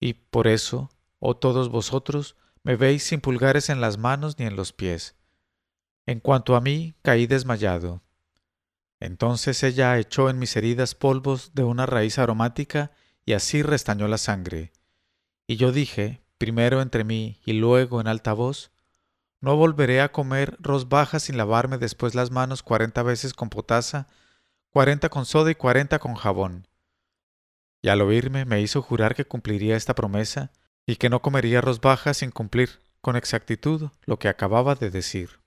Y por eso, oh todos vosotros, me veis sin pulgares en las manos ni en los pies. En cuanto a mí, caí desmayado. Entonces ella echó en mis heridas polvos de una raíz aromática y así restañó la sangre. Y yo dije, primero entre mí y luego en alta voz, no volveré a comer rosbajas sin lavarme después las manos cuarenta veces con potasa, cuarenta con soda y cuarenta con jabón y al oírme me hizo jurar que cumpliría esta promesa y que no comería rosbajas sin cumplir con exactitud lo que acababa de decir.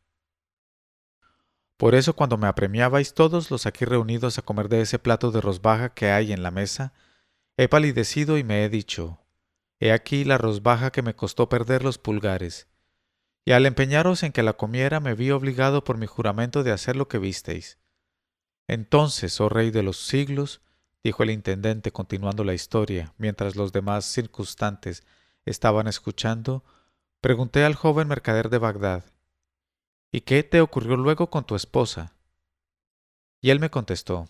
Por eso cuando me apremiabais todos los aquí reunidos a comer de ese plato de rosbaja que hay en la mesa, he palidecido y me he dicho, he aquí la rosbaja que me costó perder los pulgares, y al empeñaros en que la comiera me vi obligado por mi juramento de hacer lo que visteis. Entonces, oh Rey de los siglos, dijo el intendente continuando la historia, mientras los demás circunstantes estaban escuchando, pregunté al joven mercader de Bagdad ¿Y qué te ocurrió luego con tu esposa? Y él me contestó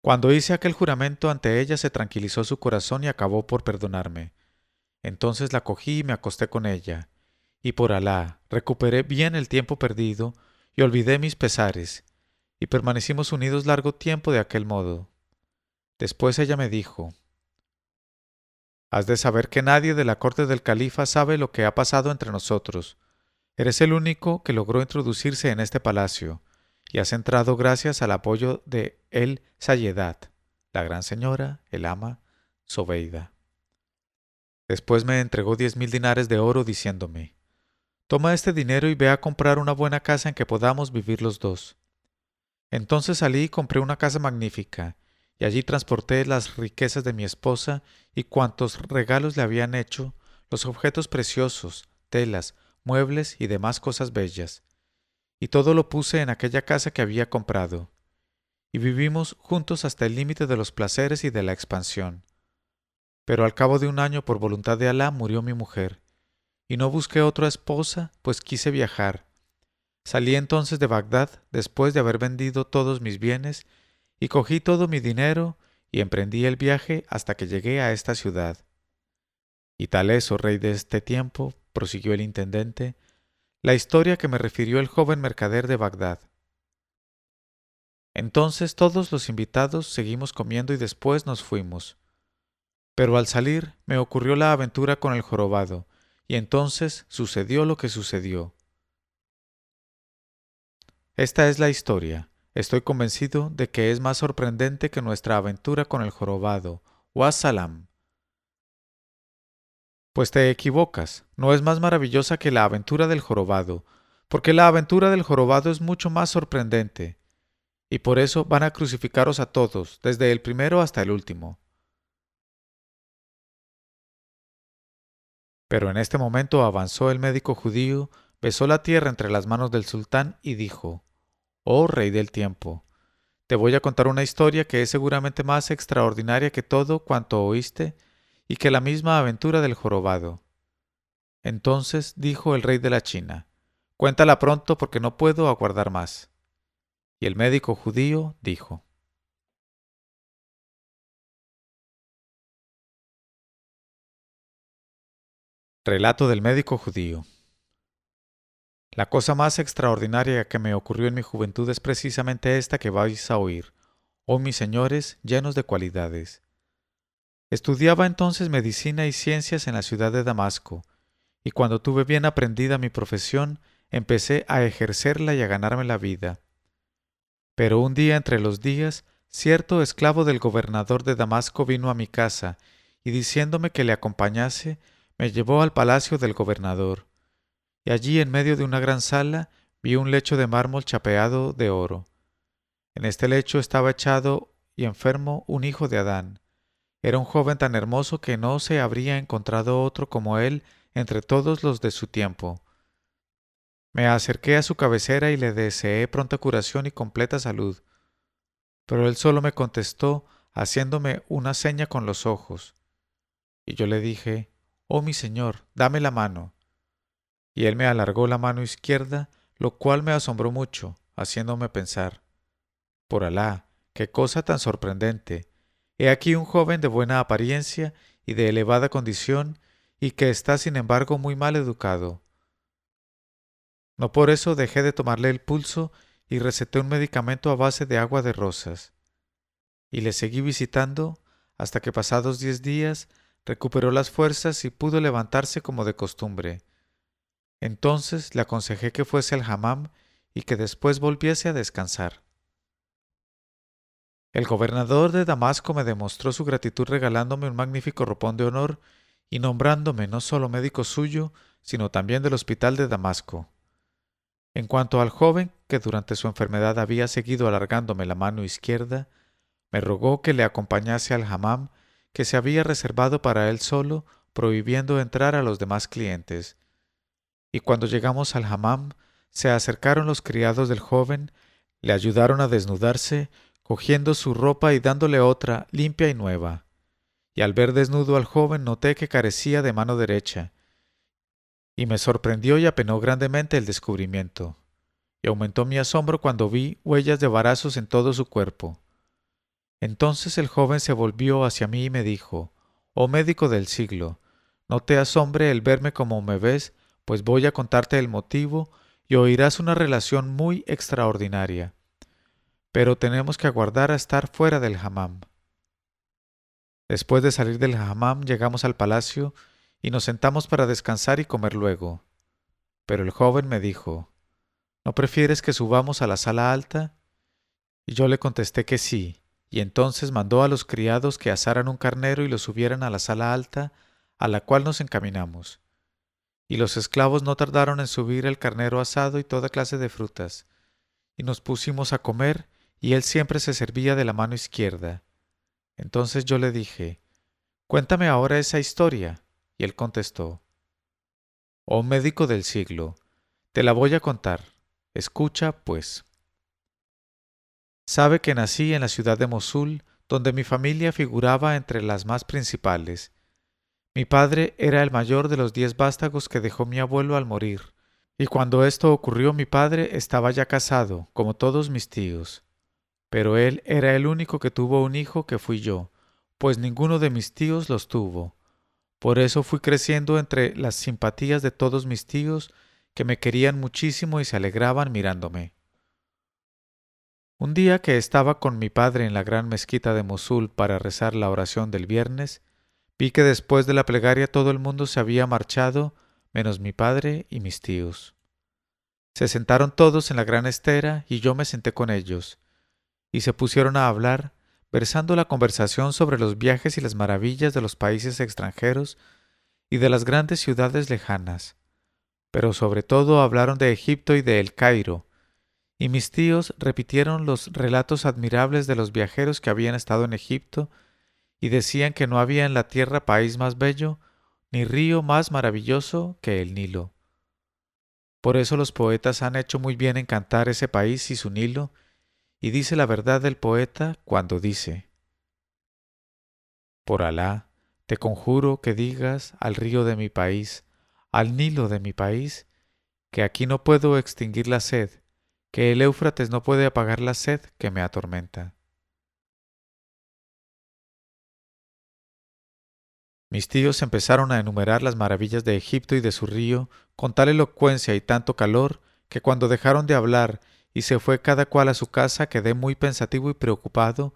Cuando hice aquel juramento ante ella se tranquilizó su corazón y acabó por perdonarme. Entonces la cogí y me acosté con ella, y por Alá recuperé bien el tiempo perdido y olvidé mis pesares, y permanecimos unidos largo tiempo de aquel modo. Después ella me dijo, Has de saber que nadie de la corte del califa sabe lo que ha pasado entre nosotros. Eres el único que logró introducirse en este palacio, y has entrado gracias al apoyo de El Sayedat, la gran señora, el ama, Sobeida. Después me entregó diez mil dinares de oro diciéndome, Toma este dinero y ve a comprar una buena casa en que podamos vivir los dos. Entonces salí y compré una casa magnífica, y allí transporté las riquezas de mi esposa y cuantos regalos le habían hecho, los objetos preciosos, telas, muebles y demás cosas bellas. Y todo lo puse en aquella casa que había comprado. Y vivimos juntos hasta el límite de los placeres y de la expansión. Pero al cabo de un año, por voluntad de Alá, murió mi mujer. Y no busqué otra esposa, pues quise viajar, Salí entonces de Bagdad después de haber vendido todos mis bienes y cogí todo mi dinero y emprendí el viaje hasta que llegué a esta ciudad. Y tal es, oh rey de este tiempo, prosiguió el intendente, la historia que me refirió el joven mercader de Bagdad. Entonces todos los invitados seguimos comiendo y después nos fuimos. Pero al salir me ocurrió la aventura con el jorobado, y entonces sucedió lo que sucedió. Esta es la historia. Estoy convencido de que es más sorprendente que nuestra aventura con el jorobado. Wassalam. Pues te equivocas, no es más maravillosa que la aventura del jorobado, porque la aventura del jorobado es mucho más sorprendente, y por eso van a crucificaros a todos, desde el primero hasta el último. Pero en este momento avanzó el médico judío, besó la tierra entre las manos del sultán y dijo, oh Rey del tiempo. Te voy a contar una historia que es seguramente más extraordinaria que todo cuanto oíste y que la misma aventura del jorobado. Entonces dijo el rey de la China, Cuéntala pronto porque no puedo aguardar más. Y el médico judío dijo, Relato del médico judío. La cosa más extraordinaria que me ocurrió en mi juventud es precisamente esta que vais a oír, oh mis señores llenos de cualidades. Estudiaba entonces medicina y ciencias en la ciudad de Damasco, y cuando tuve bien aprendida mi profesión, empecé a ejercerla y a ganarme la vida. Pero un día entre los días, cierto esclavo del gobernador de Damasco vino a mi casa, y diciéndome que le acompañase, me llevó al palacio del gobernador. Y allí en medio de una gran sala vi un lecho de mármol chapeado de oro. En este lecho estaba echado y enfermo un hijo de Adán. Era un joven tan hermoso que no se habría encontrado otro como él entre todos los de su tiempo. Me acerqué a su cabecera y le deseé pronta curación y completa salud. Pero él solo me contestó haciéndome una seña con los ojos. Y yo le dije, Oh mi señor, dame la mano. Y él me alargó la mano izquierda, lo cual me asombró mucho, haciéndome pensar, Por Alá, qué cosa tan sorprendente. He aquí un joven de buena apariencia y de elevada condición, y que está sin embargo muy mal educado no por eso dejé de tomarle el pulso y receté un medicamento a base de agua de rosas. Y le seguí visitando hasta que pasados diez días recuperó las fuerzas y pudo levantarse como de costumbre. Entonces le aconsejé que fuese al hammam y que después volviese a descansar. El gobernador de Damasco me demostró su gratitud regalándome un magnífico ropón de honor y nombrándome no solo médico suyo, sino también del hospital de Damasco. En cuanto al joven, que durante su enfermedad había seguido alargándome la mano izquierda, me rogó que le acompañase al hammam que se había reservado para él solo, prohibiendo entrar a los demás clientes. Y cuando llegamos al hammam, se acercaron los criados del joven, le ayudaron a desnudarse, cogiendo su ropa y dándole otra limpia y nueva. Y al ver desnudo al joven noté que carecía de mano derecha, y me sorprendió y apenó grandemente el descubrimiento, y aumentó mi asombro cuando vi huellas de varazos en todo su cuerpo. Entonces el joven se volvió hacia mí y me dijo, Oh médico del siglo, no te asombre el verme como me ves, pues voy a contarte el motivo y oirás una relación muy extraordinaria. Pero tenemos que aguardar a estar fuera del hammam. Después de salir del hammam llegamos al palacio y nos sentamos para descansar y comer luego. Pero el joven me dijo, ¿No prefieres que subamos a la sala alta? Y yo le contesté que sí, y entonces mandó a los criados que asaran un carnero y lo subieran a la sala alta, a la cual nos encaminamos. Y los esclavos no tardaron en subir el carnero asado y toda clase de frutas. Y nos pusimos a comer, y él siempre se servía de la mano izquierda. Entonces yo le dije, Cuéntame ahora esa historia. Y él contestó, Oh médico del siglo, te la voy a contar. Escucha, pues. Sabe que nací en la ciudad de Mosul, donde mi familia figuraba entre las más principales. Mi padre era el mayor de los diez vástagos que dejó mi abuelo al morir, y cuando esto ocurrió mi padre estaba ya casado, como todos mis tíos. Pero él era el único que tuvo un hijo que fui yo, pues ninguno de mis tíos los tuvo. Por eso fui creciendo entre las simpatías de todos mis tíos, que me querían muchísimo y se alegraban mirándome. Un día que estaba con mi padre en la gran mezquita de Mosul para rezar la oración del viernes, vi que después de la plegaria todo el mundo se había marchado, menos mi padre y mis tíos. Se sentaron todos en la gran estera y yo me senté con ellos, y se pusieron a hablar versando la conversación sobre los viajes y las maravillas de los países extranjeros y de las grandes ciudades lejanas, pero sobre todo hablaron de Egipto y de El Cairo, y mis tíos repitieron los relatos admirables de los viajeros que habían estado en Egipto y decían que no había en la tierra país más bello ni río más maravilloso que el Nilo. Por eso los poetas han hecho muy bien en cantar ese país y su Nilo, y dice la verdad del poeta cuando dice, Por Alá, te conjuro que digas al río de mi país, al Nilo de mi país, que aquí no puedo extinguir la sed, que el Éufrates no puede apagar la sed que me atormenta. Mis tíos empezaron a enumerar las maravillas de Egipto y de su río con tal elocuencia y tanto calor que cuando dejaron de hablar y se fue cada cual a su casa, quedé muy pensativo y preocupado,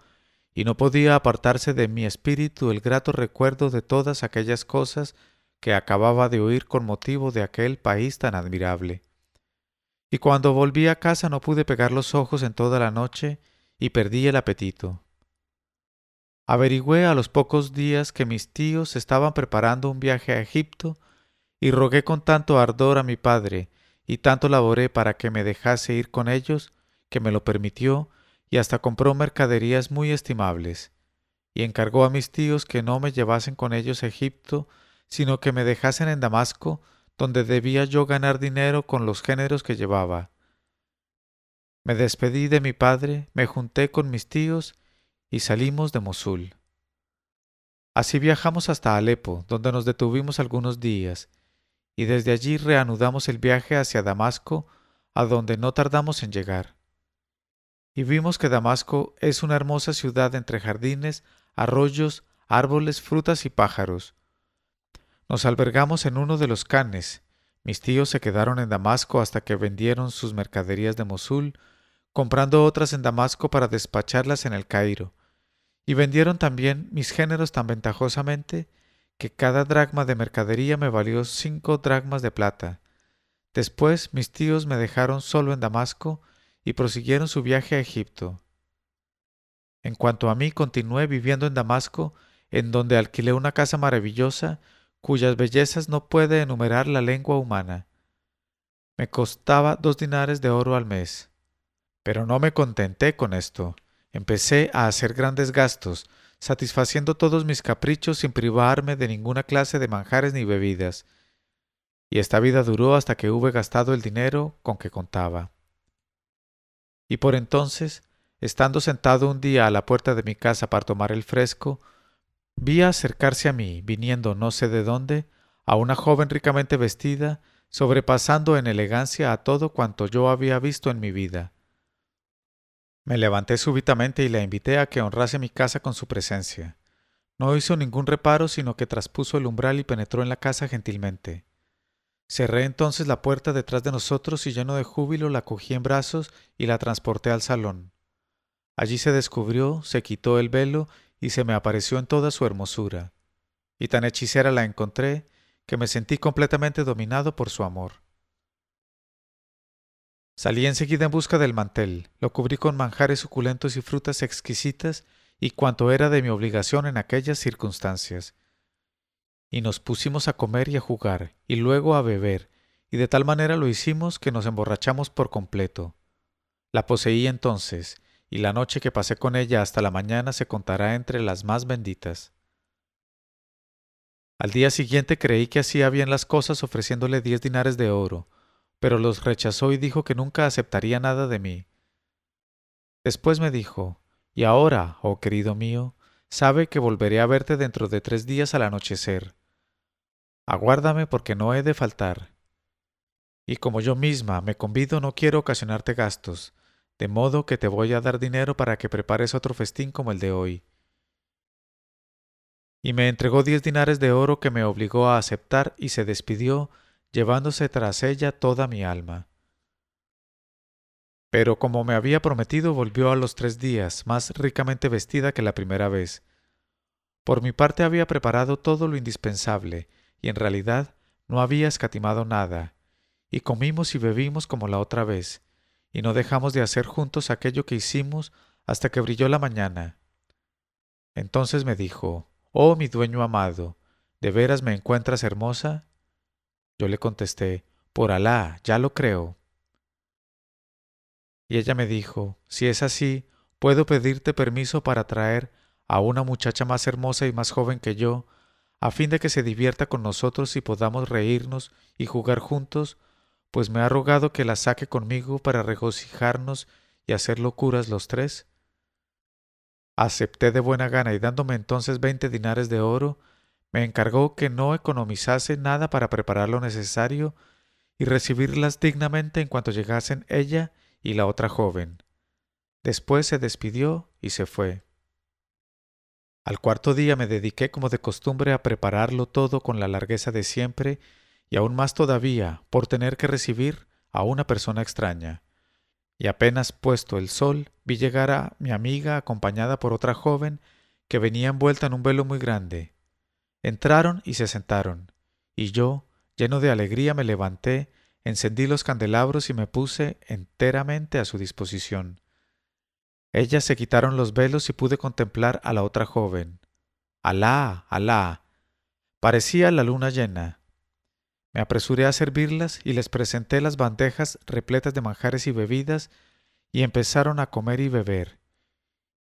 y no podía apartarse de mi espíritu el grato recuerdo de todas aquellas cosas que acababa de oír con motivo de aquel país tan admirable. y cuando volví a casa no pude pegar los ojos en toda la noche y perdí el apetito. Averigüé a los pocos días que mis tíos estaban preparando un viaje a Egipto y rogué con tanto ardor a mi padre y tanto laboré para que me dejase ir con ellos, que me lo permitió y hasta compró mercaderías muy estimables, y encargó a mis tíos que no me llevasen con ellos a Egipto, sino que me dejasen en Damasco, donde debía yo ganar dinero con los géneros que llevaba. Me despedí de mi padre, me junté con mis tíos y salimos de Mosul. Así viajamos hasta Alepo, donde nos detuvimos algunos días, y desde allí reanudamos el viaje hacia Damasco, a donde no tardamos en llegar. Y vimos que Damasco es una hermosa ciudad entre jardines, arroyos, árboles, frutas y pájaros. Nos albergamos en uno de los canes. Mis tíos se quedaron en Damasco hasta que vendieron sus mercaderías de Mosul, comprando otras en Damasco para despacharlas en el Cairo. Y vendieron también mis géneros tan ventajosamente que cada dracma de mercadería me valió cinco dracmas de plata. Después mis tíos me dejaron solo en Damasco y prosiguieron su viaje a Egipto. En cuanto a mí, continué viviendo en Damasco, en donde alquilé una casa maravillosa, cuyas bellezas no puede enumerar la lengua humana. Me costaba dos dinares de oro al mes. Pero no me contenté con esto. Empecé a hacer grandes gastos, satisfaciendo todos mis caprichos sin privarme de ninguna clase de manjares ni bebidas. Y esta vida duró hasta que hube gastado el dinero con que contaba. Y por entonces, estando sentado un día a la puerta de mi casa para tomar el fresco, vi acercarse a mí, viniendo no sé de dónde, a una joven ricamente vestida, sobrepasando en elegancia a todo cuanto yo había visto en mi vida. Me levanté súbitamente y la invité a que honrase mi casa con su presencia. No hizo ningún reparo, sino que traspuso el umbral y penetró en la casa gentilmente. Cerré entonces la puerta detrás de nosotros y lleno de júbilo la cogí en brazos y la transporté al salón. Allí se descubrió, se quitó el velo y se me apareció en toda su hermosura. Y tan hechicera la encontré que me sentí completamente dominado por su amor. Salí enseguida en busca del mantel, lo cubrí con manjares suculentos y frutas exquisitas y cuanto era de mi obligación en aquellas circunstancias. Y nos pusimos a comer y a jugar, y luego a beber, y de tal manera lo hicimos que nos emborrachamos por completo. La poseí entonces, y la noche que pasé con ella hasta la mañana se contará entre las más benditas. Al día siguiente creí que hacía bien las cosas ofreciéndole diez dinares de oro, pero los rechazó y dijo que nunca aceptaría nada de mí. Después me dijo, Y ahora, oh querido mío, sabe que volveré a verte dentro de tres días al anochecer. Aguárdame porque no he de faltar. Y como yo misma me convido no quiero ocasionarte gastos, de modo que te voy a dar dinero para que prepares otro festín como el de hoy. Y me entregó diez dinares de oro que me obligó a aceptar y se despidió llevándose tras ella toda mi alma. Pero como me había prometido, volvió a los tres días, más ricamente vestida que la primera vez. Por mi parte había preparado todo lo indispensable, y en realidad no había escatimado nada, y comimos y bebimos como la otra vez, y no dejamos de hacer juntos aquello que hicimos hasta que brilló la mañana. Entonces me dijo, Oh mi dueño amado, ¿de veras me encuentras hermosa? Yo le contesté, Por Alá, ya lo creo. Y ella me dijo, Si es así, puedo pedirte permiso para traer a una muchacha más hermosa y más joven que yo, a fin de que se divierta con nosotros y podamos reírnos y jugar juntos, pues me ha rogado que la saque conmigo para regocijarnos y hacer locuras los tres. Acepté de buena gana y dándome entonces veinte dinares de oro, me encargó que no economizase nada para preparar lo necesario y recibirlas dignamente en cuanto llegasen ella y la otra joven. Después se despidió y se fue. Al cuarto día me dediqué como de costumbre a prepararlo todo con la largueza de siempre y aún más todavía por tener que recibir a una persona extraña. Y apenas puesto el sol vi llegar a mi amiga acompañada por otra joven que venía envuelta en un velo muy grande. Entraron y se sentaron, y yo, lleno de alegría, me levanté, encendí los candelabros y me puse enteramente a su disposición. Ellas se quitaron los velos y pude contemplar a la otra joven. Alá, Alá. Parecía la luna llena. Me apresuré a servirlas y les presenté las bandejas repletas de manjares y bebidas y empezaron a comer y beber.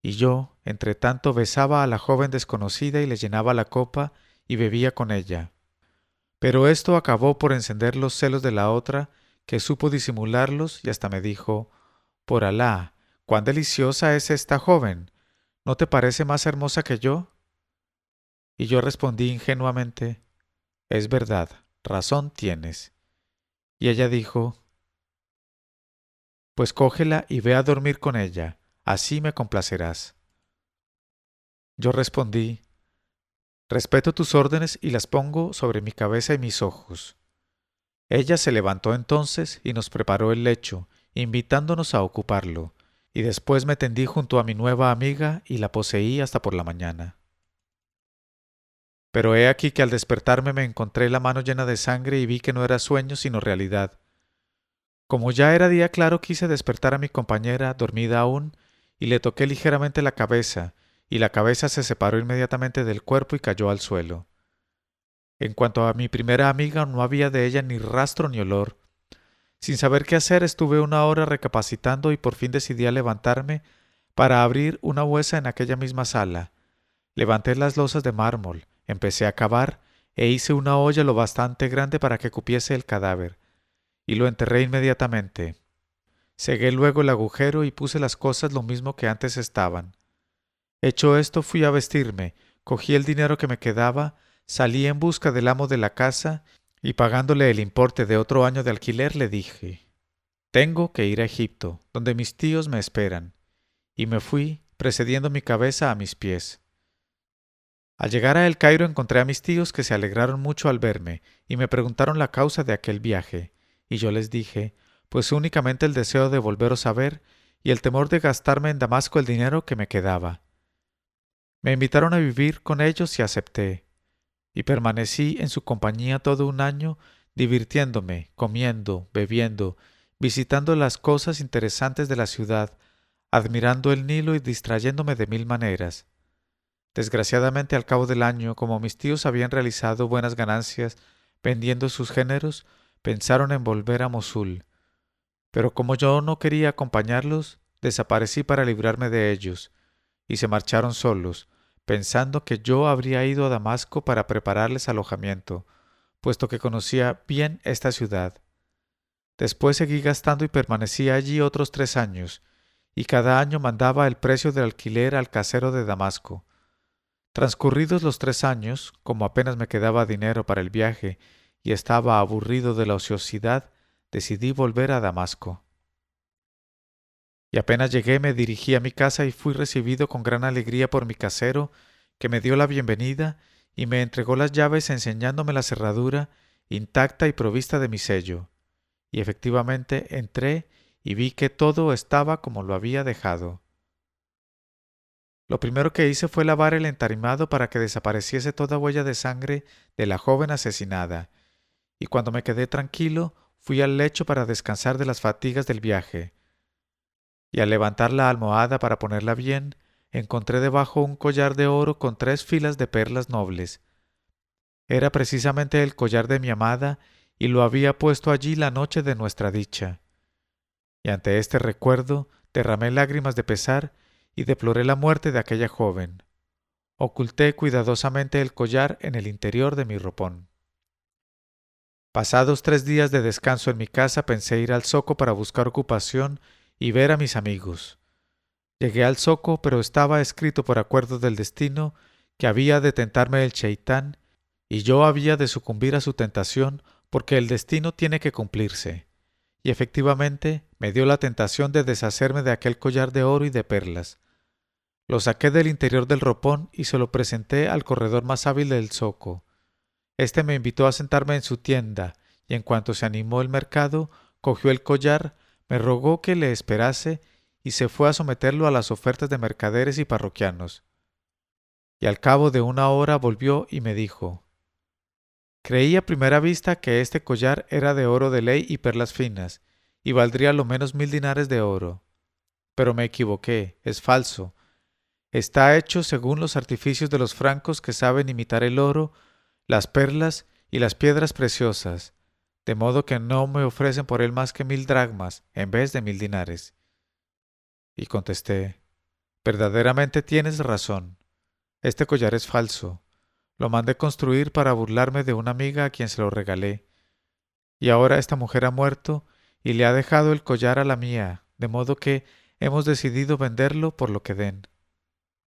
Y yo, entre tanto, besaba a la joven desconocida y le llenaba la copa y bebía con ella. Pero esto acabó por encender los celos de la otra, que supo disimularlos y hasta me dijo Por Alá, cuán deliciosa es esta joven. ¿No te parece más hermosa que yo? Y yo respondí ingenuamente Es verdad, razón tienes. Y ella dijo Pues cógela y ve a dormir con ella, así me complacerás. Yo respondí Respeto tus órdenes y las pongo sobre mi cabeza y mis ojos. Ella se levantó entonces y nos preparó el lecho, invitándonos a ocuparlo, y después me tendí junto a mi nueva amiga y la poseí hasta por la mañana. Pero he aquí que al despertarme me encontré la mano llena de sangre y vi que no era sueño sino realidad. Como ya era día claro quise despertar a mi compañera, dormida aún, y le toqué ligeramente la cabeza, y la cabeza se separó inmediatamente del cuerpo y cayó al suelo. En cuanto a mi primera amiga, no había de ella ni rastro ni olor. Sin saber qué hacer, estuve una hora recapacitando y por fin decidí a levantarme para abrir una huesa en aquella misma sala. Levanté las losas de mármol, empecé a cavar e hice una olla lo bastante grande para que cupiese el cadáver, y lo enterré inmediatamente. Cegué luego el agujero y puse las cosas lo mismo que antes estaban. Hecho esto fui a vestirme, cogí el dinero que me quedaba, salí en busca del amo de la casa y pagándole el importe de otro año de alquiler le dije Tengo que ir a Egipto, donde mis tíos me esperan. Y me fui, precediendo mi cabeza a mis pies. Al llegar a El Cairo encontré a mis tíos que se alegraron mucho al verme y me preguntaron la causa de aquel viaje, y yo les dije, pues únicamente el deseo de volveros a ver y el temor de gastarme en Damasco el dinero que me quedaba. Me invitaron a vivir con ellos y acepté, y permanecí en su compañía todo un año, divirtiéndome, comiendo, bebiendo, visitando las cosas interesantes de la ciudad, admirando el Nilo y distrayéndome de mil maneras. Desgraciadamente al cabo del año, como mis tíos habían realizado buenas ganancias vendiendo sus géneros, pensaron en volver a Mosul. Pero como yo no quería acompañarlos, desaparecí para librarme de ellos, y se marcharon solos, pensando que yo habría ido a Damasco para prepararles alojamiento, puesto que conocía bien esta ciudad. Después seguí gastando y permanecí allí otros tres años, y cada año mandaba el precio del alquiler al casero de Damasco. Transcurridos los tres años, como apenas me quedaba dinero para el viaje y estaba aburrido de la ociosidad, decidí volver a Damasco. Y apenas llegué me dirigí a mi casa y fui recibido con gran alegría por mi casero, que me dio la bienvenida y me entregó las llaves enseñándome la cerradura intacta y provista de mi sello. Y efectivamente entré y vi que todo estaba como lo había dejado. Lo primero que hice fue lavar el entarimado para que desapareciese toda huella de sangre de la joven asesinada, y cuando me quedé tranquilo fui al lecho para descansar de las fatigas del viaje, y al levantar la almohada para ponerla bien, encontré debajo un collar de oro con tres filas de perlas nobles. Era precisamente el collar de mi amada y lo había puesto allí la noche de nuestra dicha. Y ante este recuerdo derramé lágrimas de pesar y deploré la muerte de aquella joven. Oculté cuidadosamente el collar en el interior de mi ropón. Pasados tres días de descanso en mi casa pensé ir al zoco para buscar ocupación y ver a mis amigos. Llegué al zoco, pero estaba escrito por acuerdo del destino que había de tentarme el cheitán, y yo había de sucumbir a su tentación porque el destino tiene que cumplirse. Y efectivamente me dio la tentación de deshacerme de aquel collar de oro y de perlas. Lo saqué del interior del ropón y se lo presenté al corredor más hábil del zoco. Este me invitó a sentarme en su tienda, y en cuanto se animó el mercado, cogió el collar, me rogó que le esperase y se fue a someterlo a las ofertas de mercaderes y parroquianos. Y al cabo de una hora volvió y me dijo Creí a primera vista que este collar era de oro de ley y perlas finas, y valdría lo menos mil dinares de oro. Pero me equivoqué, es falso. Está hecho según los artificios de los francos que saben imitar el oro, las perlas y las piedras preciosas, de modo que no me ofrecen por él más que mil dragmas en vez de mil dinares. Y contesté, verdaderamente tienes razón. Este collar es falso. Lo mandé construir para burlarme de una amiga a quien se lo regalé. Y ahora esta mujer ha muerto y le ha dejado el collar a la mía, de modo que hemos decidido venderlo por lo que den.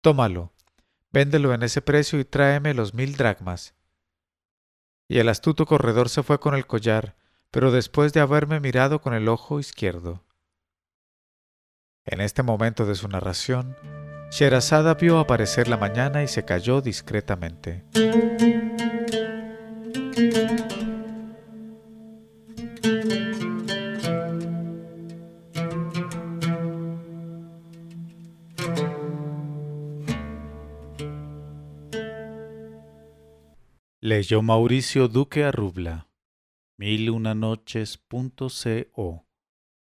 Tómalo, véndelo en ese precio y tráeme los mil dracmas. Y el astuto corredor se fue con el collar, pero después de haberme mirado con el ojo izquierdo. En este momento de su narración, Sherazada vio aparecer la mañana y se cayó discretamente. Leyó Mauricio Duque Arrubla. Mil una noches.co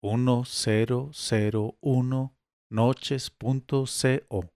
1001 noches.co